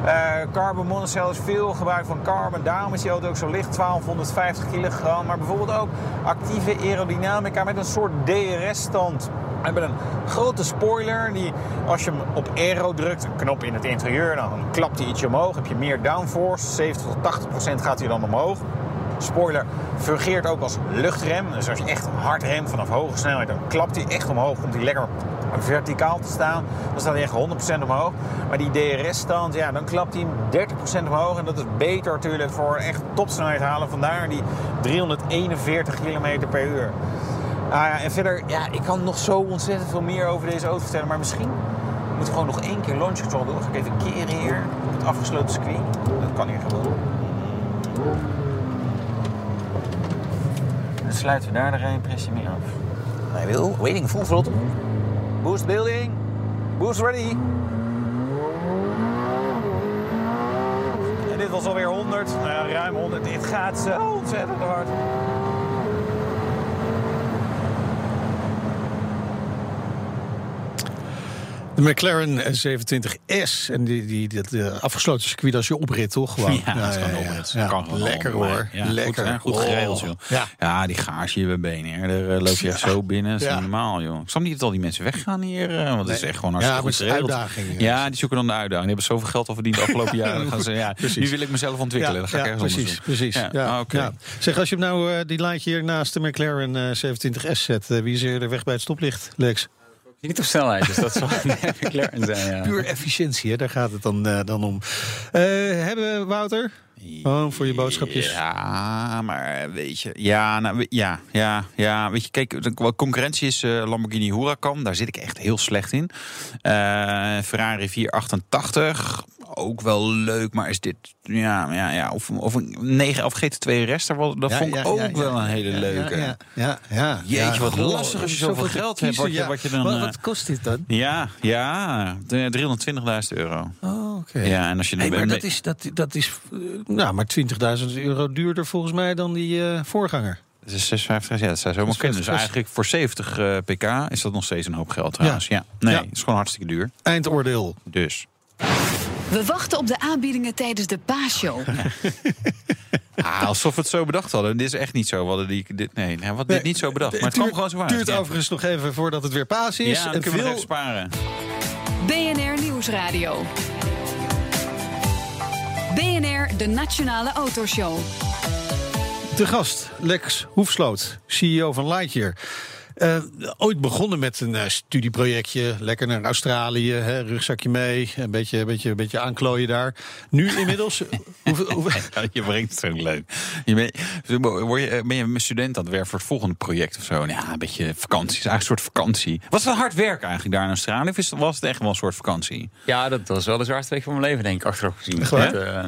Uh, carbon monocel is veel gebruik van carbon. Daarom is die auto ook zo licht, 1250 kilogram. Maar bijvoorbeeld ook actieve aerodynamica met een soort DRS-stand. We hebben een grote spoiler die als je hem op aero drukt, een knop in het interieur, dan klapt hij ietsje omhoog. Heb je meer downforce, 70 tot 80 procent gaat hij dan omhoog. Spoiler fungeert ook als luchtrem. Dus als je echt hard remt vanaf hoge snelheid, dan klapt hij echt omhoog. Komt hij lekker verticaal te staan. Dan staat hij echt 100% omhoog. Maar die DRS-stand, ja, dan klapt hij 30% omhoog. En dat is beter natuurlijk voor echt topsnelheid halen. Vandaar die 341 km per uur. Ah, ja, en verder, ja, ik kan nog zo ontzettend veel meer over deze auto vertellen. Maar misschien moet ik gewoon nog één keer launch control doen. Dan ga ik even keren hier op het afgesloten circuit. Dat kan hier gewoon. Dan sluiten we daar de rijimpressie mee af. Hij wil. Waiting full throttle. Boost building. Boost ready. En dit was alweer 100. Nou ja, ruim 100. Dit gaat zo ontzettend hard. De McLaren 27S. En die, die, dat uh, afgesloten circuit als je oprit, toch? Gewoon. Ja, dat kan oprit. Ja, kan gewoon Lekker allemaal. hoor. Ja, Lekker. Goed, hè? goed geregeld, joh. Ja. Ja, die garage bij benen. Daar eh, loop je echt zo binnen. Dat is Ja. normaal, joh. Ik snap niet dat al die mensen weggaan hier. eh, want het is echt gewoon Ja, hartstikke maar goed geregeld. uitdaging, ja. Ja, die zoeken dan de uitdaging. Die hebben zoveel geld al verdiend de afgelopen jaren. Dan gaan ze, ja, Precies. nu wil ik mezelf ontwikkelen. Dan ga ik ja, ergens precies, precies. Ja, Ja, ah, ja. Zeg, als je hem nou eh, die lijntje hier naast de McLaren eh, 27S zet, eh, wie is er weg bij het stoplicht, Lex? Niet op snelheid, dus dat zal een McLaren zijn. Ja. Puur efficiëntie, hè? daar gaat het dan, eh, dan om. Eh, hebben we Wouter? Oh, voor je boodschapjes. Ja, maar weet je, ja, nou, ja, ja, ja, weet je, kijk, de wat concurrentie is eh, Lamborghini Huracan, daar zit ik echt heel slecht in. Eh, Ferrari 488, ook wel leuk, maar is dit, ja, ja, ja, of, of een 911 GT2 Rest, dat Ja, vond ik ja, ook ja, wel een hele leuke. Ja, ja, ja. Jeetje, wat goh, lastig als je zoveel geld hebt, wat je- wat je dan, Wat, eh, wat kost dit dan? Ja, ja, de 320.000 euro. Oh, oké. Ja, en als je Hey, maar dat is, dat, dat is eh, nou, maar 20.000 euro duurder volgens mij dan die eh, voorganger. Dat is 56, ja, dat zou zomaar kunnen. Dus eigenlijk voor 70 eh, pk is dat nog steeds een hoop geld trouwens. Ja. Nee, Ja. het is gewoon hartstikke duur. Eindoordeel. Dus. We wachten op de aanbiedingen tijdens de paasshow. Ah, alsof we het zo bedacht hadden. Dit is echt niet zo. We hadden die, dit, nee, we hadden dit niet zo bedacht. Maar het kwam gewoon zo uit. duurt ja. overigens nog even voordat het weer paas is. Ja, dan En kunnen we veel, even sparen. BNR Nieuwsradio. BNR, de Nationale Autoshow. te gast, Lex Hoefsloot, CEO van Lightyear. Eh, ooit begonnen met een eh, studieprojectje. Lekker naar Australië, hè, rugzakje mee. Een beetje, een beetje, een beetje aanklooien daar. Nu inmiddels... hoeveel, hoeveel- Ja, je brengt het zo leuk. Je bent, word je, ben je een student aan het werk voor het volgende project of zo? Ja, een beetje vakantie. is eigenlijk een soort vakantie. Was het hard werk eigenlijk daar in Australië? Of was het echt wel een soort vakantie? Ja, dat was wel de zwaarste week van mijn leven, denk ik, achteraf gezien. Echt eh,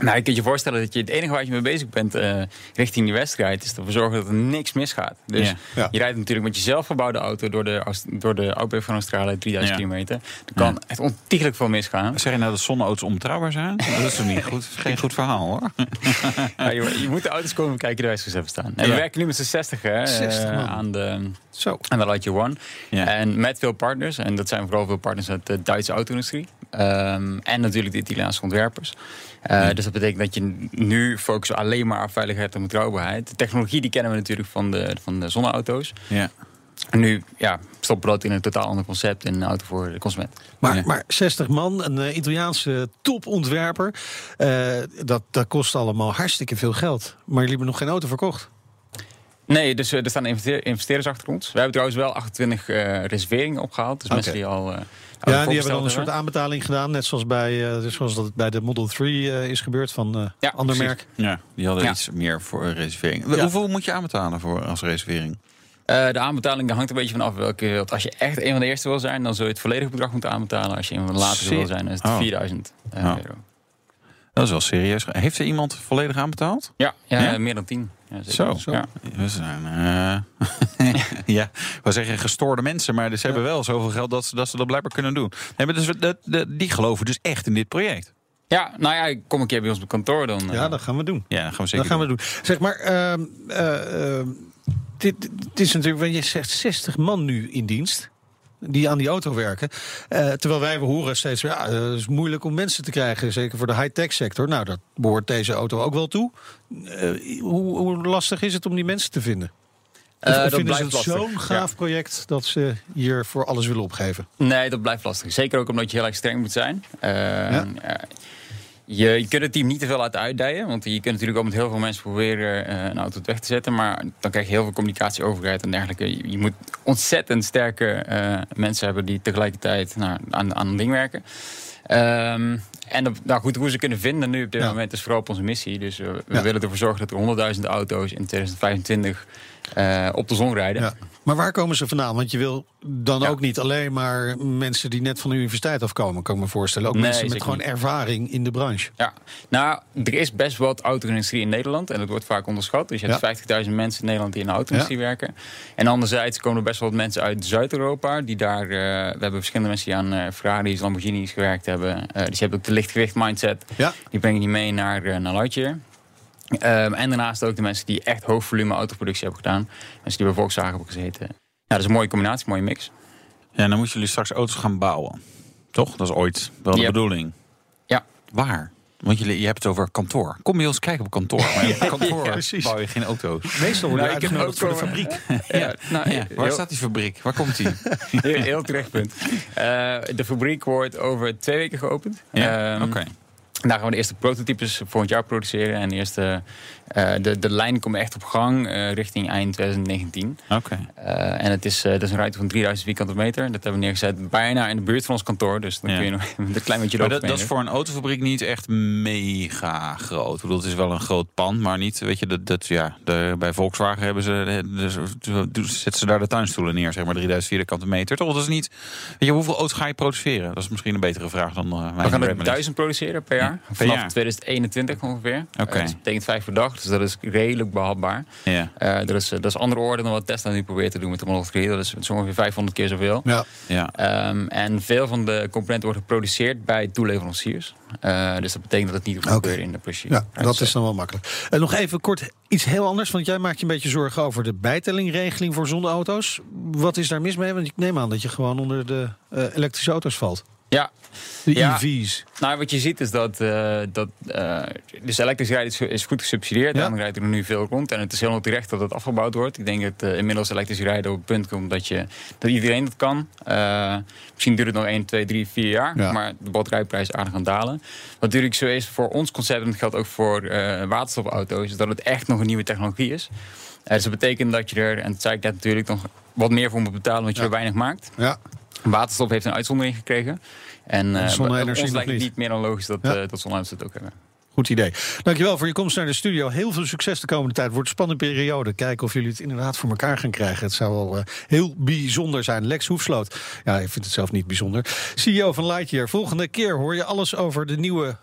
Nou, je kunt je voorstellen dat je het enige waar je mee bezig bent eh, richting die wedstrijd is ervoor zorgen dat er niks misgaat. Dus Ja. Ja. je rijdt natuurlijk met je zelf gebouwde auto door de, door de Outback van Australië, 3000 Ja. kilometer. Er kan echt ontiegelijk veel misgaan. Zeg je nou dat zonneauto's onbetrouwbaar zijn? Dat is toch niet goed? Geen goed verhaal hoor. Ja, je, je moet de auto's komen kijken die de wijzigers hebben staan. En we werken nu met z'n 60 hè, eh, 60 man. aan de, Zo. aan de Lightyear One. Ja. En met veel partners. En dat zijn vooral veel partners uit de Duitse auto-industrie. Ehm, en natuurlijk de Italiaanse ontwerpers. Eh, Dus dat betekent dat je nu focust alleen maar op veiligheid en betrouwbaarheid. De technologie die kennen we natuurlijk van de, van de zonneauto's. Ja. En nu ja, stopbrood in een totaal ander concept en een auto voor de consument. Maar, Ja. maar 60 man, een eh, Italiaanse topontwerper. eh, dat, dat kost allemaal hartstikke veel geld. Maar jullie hebben nog geen auto verkocht. Nee, dus er staan investeer- investeerders achter ons. We hebben trouwens wel 28 eh, reserveringen opgehaald. Dus mensen die al. Ja, die hebben dan een soort aanbetaling gedaan. Net zoals, bij, eh, zoals dat bij de Model 3 eh, is gebeurd van eh Ja, ander precies. merk. ja, die hadden Ja. iets meer voor een reservering. Ja. Hoeveel moet je aanbetalen voor als reservering? Eh, de aanbetaling hangt een beetje vanaf welke je wilt. Als je echt een van de eerste wil zijn, dan zul je het volledige bedrag moeten aanbetalen. Als je een van de latere wil zijn, dan is het Oh. 4000 eh, Oh. euro. Dat is wel serieus. Heeft er iemand volledig aanbetaald? Ja, ja, Ja? meer dan 10. Ja, zeker. Zo. Zo. Ja. We zijn, eh, ja, we zeggen gestoorde mensen, maar ze hebben wel zoveel geld dat ze dat, ze dat blijkbaar kunnen doen. Nee, maar dus, dat, dat- die geloven dus echt in dit project. ja, nou ja, kom een keer bij ons op kantoor dan. eh. Ja, dat gaan we doen. Ja, dat gaan we zeker Dat gaan we doen. Zeg maar, ehm, eh, ehm, dit, dit is natuurlijk, want je zegt 60 man nu in dienst. Die aan die auto werken. Eh, terwijl wij we horen steeds, ja, eh, het is moeilijk om mensen te krijgen. Zeker voor de high-tech sector. Nou, dat behoort deze auto ook wel toe. Eh, hoe, hoe lastig is het om die mensen te vinden? Of, of dat vinden ze blijft het zo'n gaaf project dat ze hier voor alles willen opgeven? Nee, dat blijft lastig. Zeker ook omdat je heel erg streng moet zijn. Eh, Ja. Je, je kunt het team niet te veel laten uitdijen. Want je kunt natuurlijk ook met heel veel mensen proberen eh, een auto weg te zetten. Maar dan krijg je heel veel communicatie, overheid en dergelijke. Je, je moet ontzettend sterke eh, mensen hebben die tegelijkertijd nou, aan, aan een ding werken. Ehm, en nou goed, hoe ze kunnen vinden nu op dit Ja. moment is vooral op onze missie. Dus eh, we Ja. willen ervoor zorgen dat er 100.000 auto's in 2025 eh, op de zon rijden. Ja. Maar waar komen ze vandaan? Want je wil dan Ja. ook niet alleen maar mensen die net van de universiteit afkomen, kan ik me voorstellen. Ook Nee, mensen met gewoon niet. ervaring in de branche. Ja, nou, er is best wat auto-industrie in Nederland en dat wordt vaak onderschat. Dus je hebt Ja. 50.000 mensen in Nederland die in de auto-industrie werken. En anderzijds komen er best wel wat mensen uit Zuid-Europa die daar. eh, we hebben verschillende mensen die aan eh, Ferraris, Lamborghinis gewerkt hebben. Eh, dus je hebt ook de lichtgewicht mindset. Ja. Die brengen die mee naar, naar Lightyear. Ehm, en daarnaast ook de mensen die echt hoog volume autoproductie hebben gedaan. Mensen die bij Volkswagen hebben gezeten. Ja, dat is een mooie combinatie, een mooie mix. Ja, dan moeten jullie straks auto's gaan bouwen. Toch? Dat is ooit wel de bedoeling. Ja. Waar? Want jullie, je hebt het over kantoor. Kom bij ons kijken op kantoor. Maar op kantoor Ja, precies. bouw je geen auto's. Meestal worden Nou, we ik heb uitgenodigd voor de fabriek. Ja, nou, Ja, waar heel- staat die fabriek? Waar komt die? Heel, heel terecht punt. Eh, de fabriek wordt over twee weken geopend. Ja, Ehm, oké. Daar gaan we de eerste prototypes volgend jaar produceren. En de, eerste, eh, de, de lijn komt echt op gang eh, richting eind 2019. Oké. Eh, en het is, dat is een ruimte van 3000 vierkante meter. Dat hebben we neergezet bijna in de buurt van ons kantoor. Dus dan Ja. kun je nog een klein beetje Maar dat, dat is voor een autofabriek niet echt mega groot. Ik bedoel, het is wel een groot pand, maar niet, weet je, dat, dat ja, de, bij Volkswagen hebben ze, de, dus, zetten ze daar de tuinstoelen neer, zeg maar 3000 vierkante meter. Toch? Dat is niet, weet je, hoeveel auto's ga je produceren? Dat is misschien een betere vraag dan uh, We gaan er duizend produceren per jaar. per Vanaf jaar. 2021 ongeveer. Oké. Eh, dat betekent vijf per dag. Dus dat is redelijk behapbaar. Ja, Eh, dat, is, dat is andere orde dan wat Tesla nu probeert te doen met de Model 3. Dat is zo ongeveer 500 keer zoveel. Ja. ja. Ehm, en veel van de componenten worden geproduceerd bij toeleveranciers. Eh, dus dat betekent dat het niet te Oké. gebeuren in de productie. Ja, dat is dan wel makkelijk. En nog even kort iets heel anders, want jij maakt je een beetje zorgen over de bijtellingregeling voor zonneauto's. Wat is daar mis mee? Want ik neem aan dat je gewoon onder de eh, elektrische auto's valt. Ja, De Ja. EV's. nou wat je ziet is dat, eh, dat eh, dus elektrisch rijden is, is goed gesubsidieerd. Ja. Daarom rijdt er nu veel rond. En het is heel terecht dat het afgebouwd wordt. Ik denk dat eh, inmiddels elektrisch rijden op het punt komt dat, je, dat iedereen het kan. Misschien duurt het nog 1, 2, 3, 4 jaar. Ja. Maar de batterijprijs is aardig aan dalen. Wat natuurlijk zo is voor ons concept, en dat geldt ook voor waterstofauto's, is dat het echt nog een nieuwe technologie is. Dus dat betekent dat je er, en dat zei ik net natuurlijk, nog wat meer voor moet betalen, want je er weinig maakt. Ja, Waterstof heeft een uitzondering gekregen. En eh, zonne-energie ons nog lijkt het niet. meer dan logisch dat, Ja. eh dat het ook hebben. goed idee. Dankjewel voor je komst naar de studio. Heel veel succes de komende tijd. Wordt een spannende periode. Kijken of jullie het inderdaad voor elkaar gaan krijgen. Het zou wel eh, heel bijzonder zijn. Lex Hoefsloot. Ja, ik vind het zelf niet bijzonder. CEO van Lightyear. Volgende keer hoor je alles over de nieuwe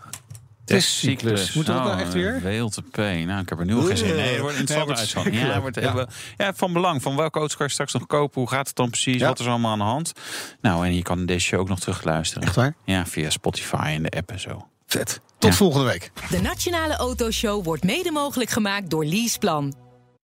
Testcyclus. Moet dat nou echt weer? WLTP. Nou, ik heb er nu al geen zin in. Nee, het wordt een interessante uitzending. Ja, wordt ja. ja, van belang. Van welke auto's kan je straks nog kopen? Hoe gaat het dan precies? Wat is allemaal aan de hand? Nou, en je kan deze show ook nog terugluisteren. Echt waar? Ja, via Spotify en de app en zo. Vet. Tot volgende week. De Nationale Autoshow wordt mede mogelijk gemaakt door Leaseplan.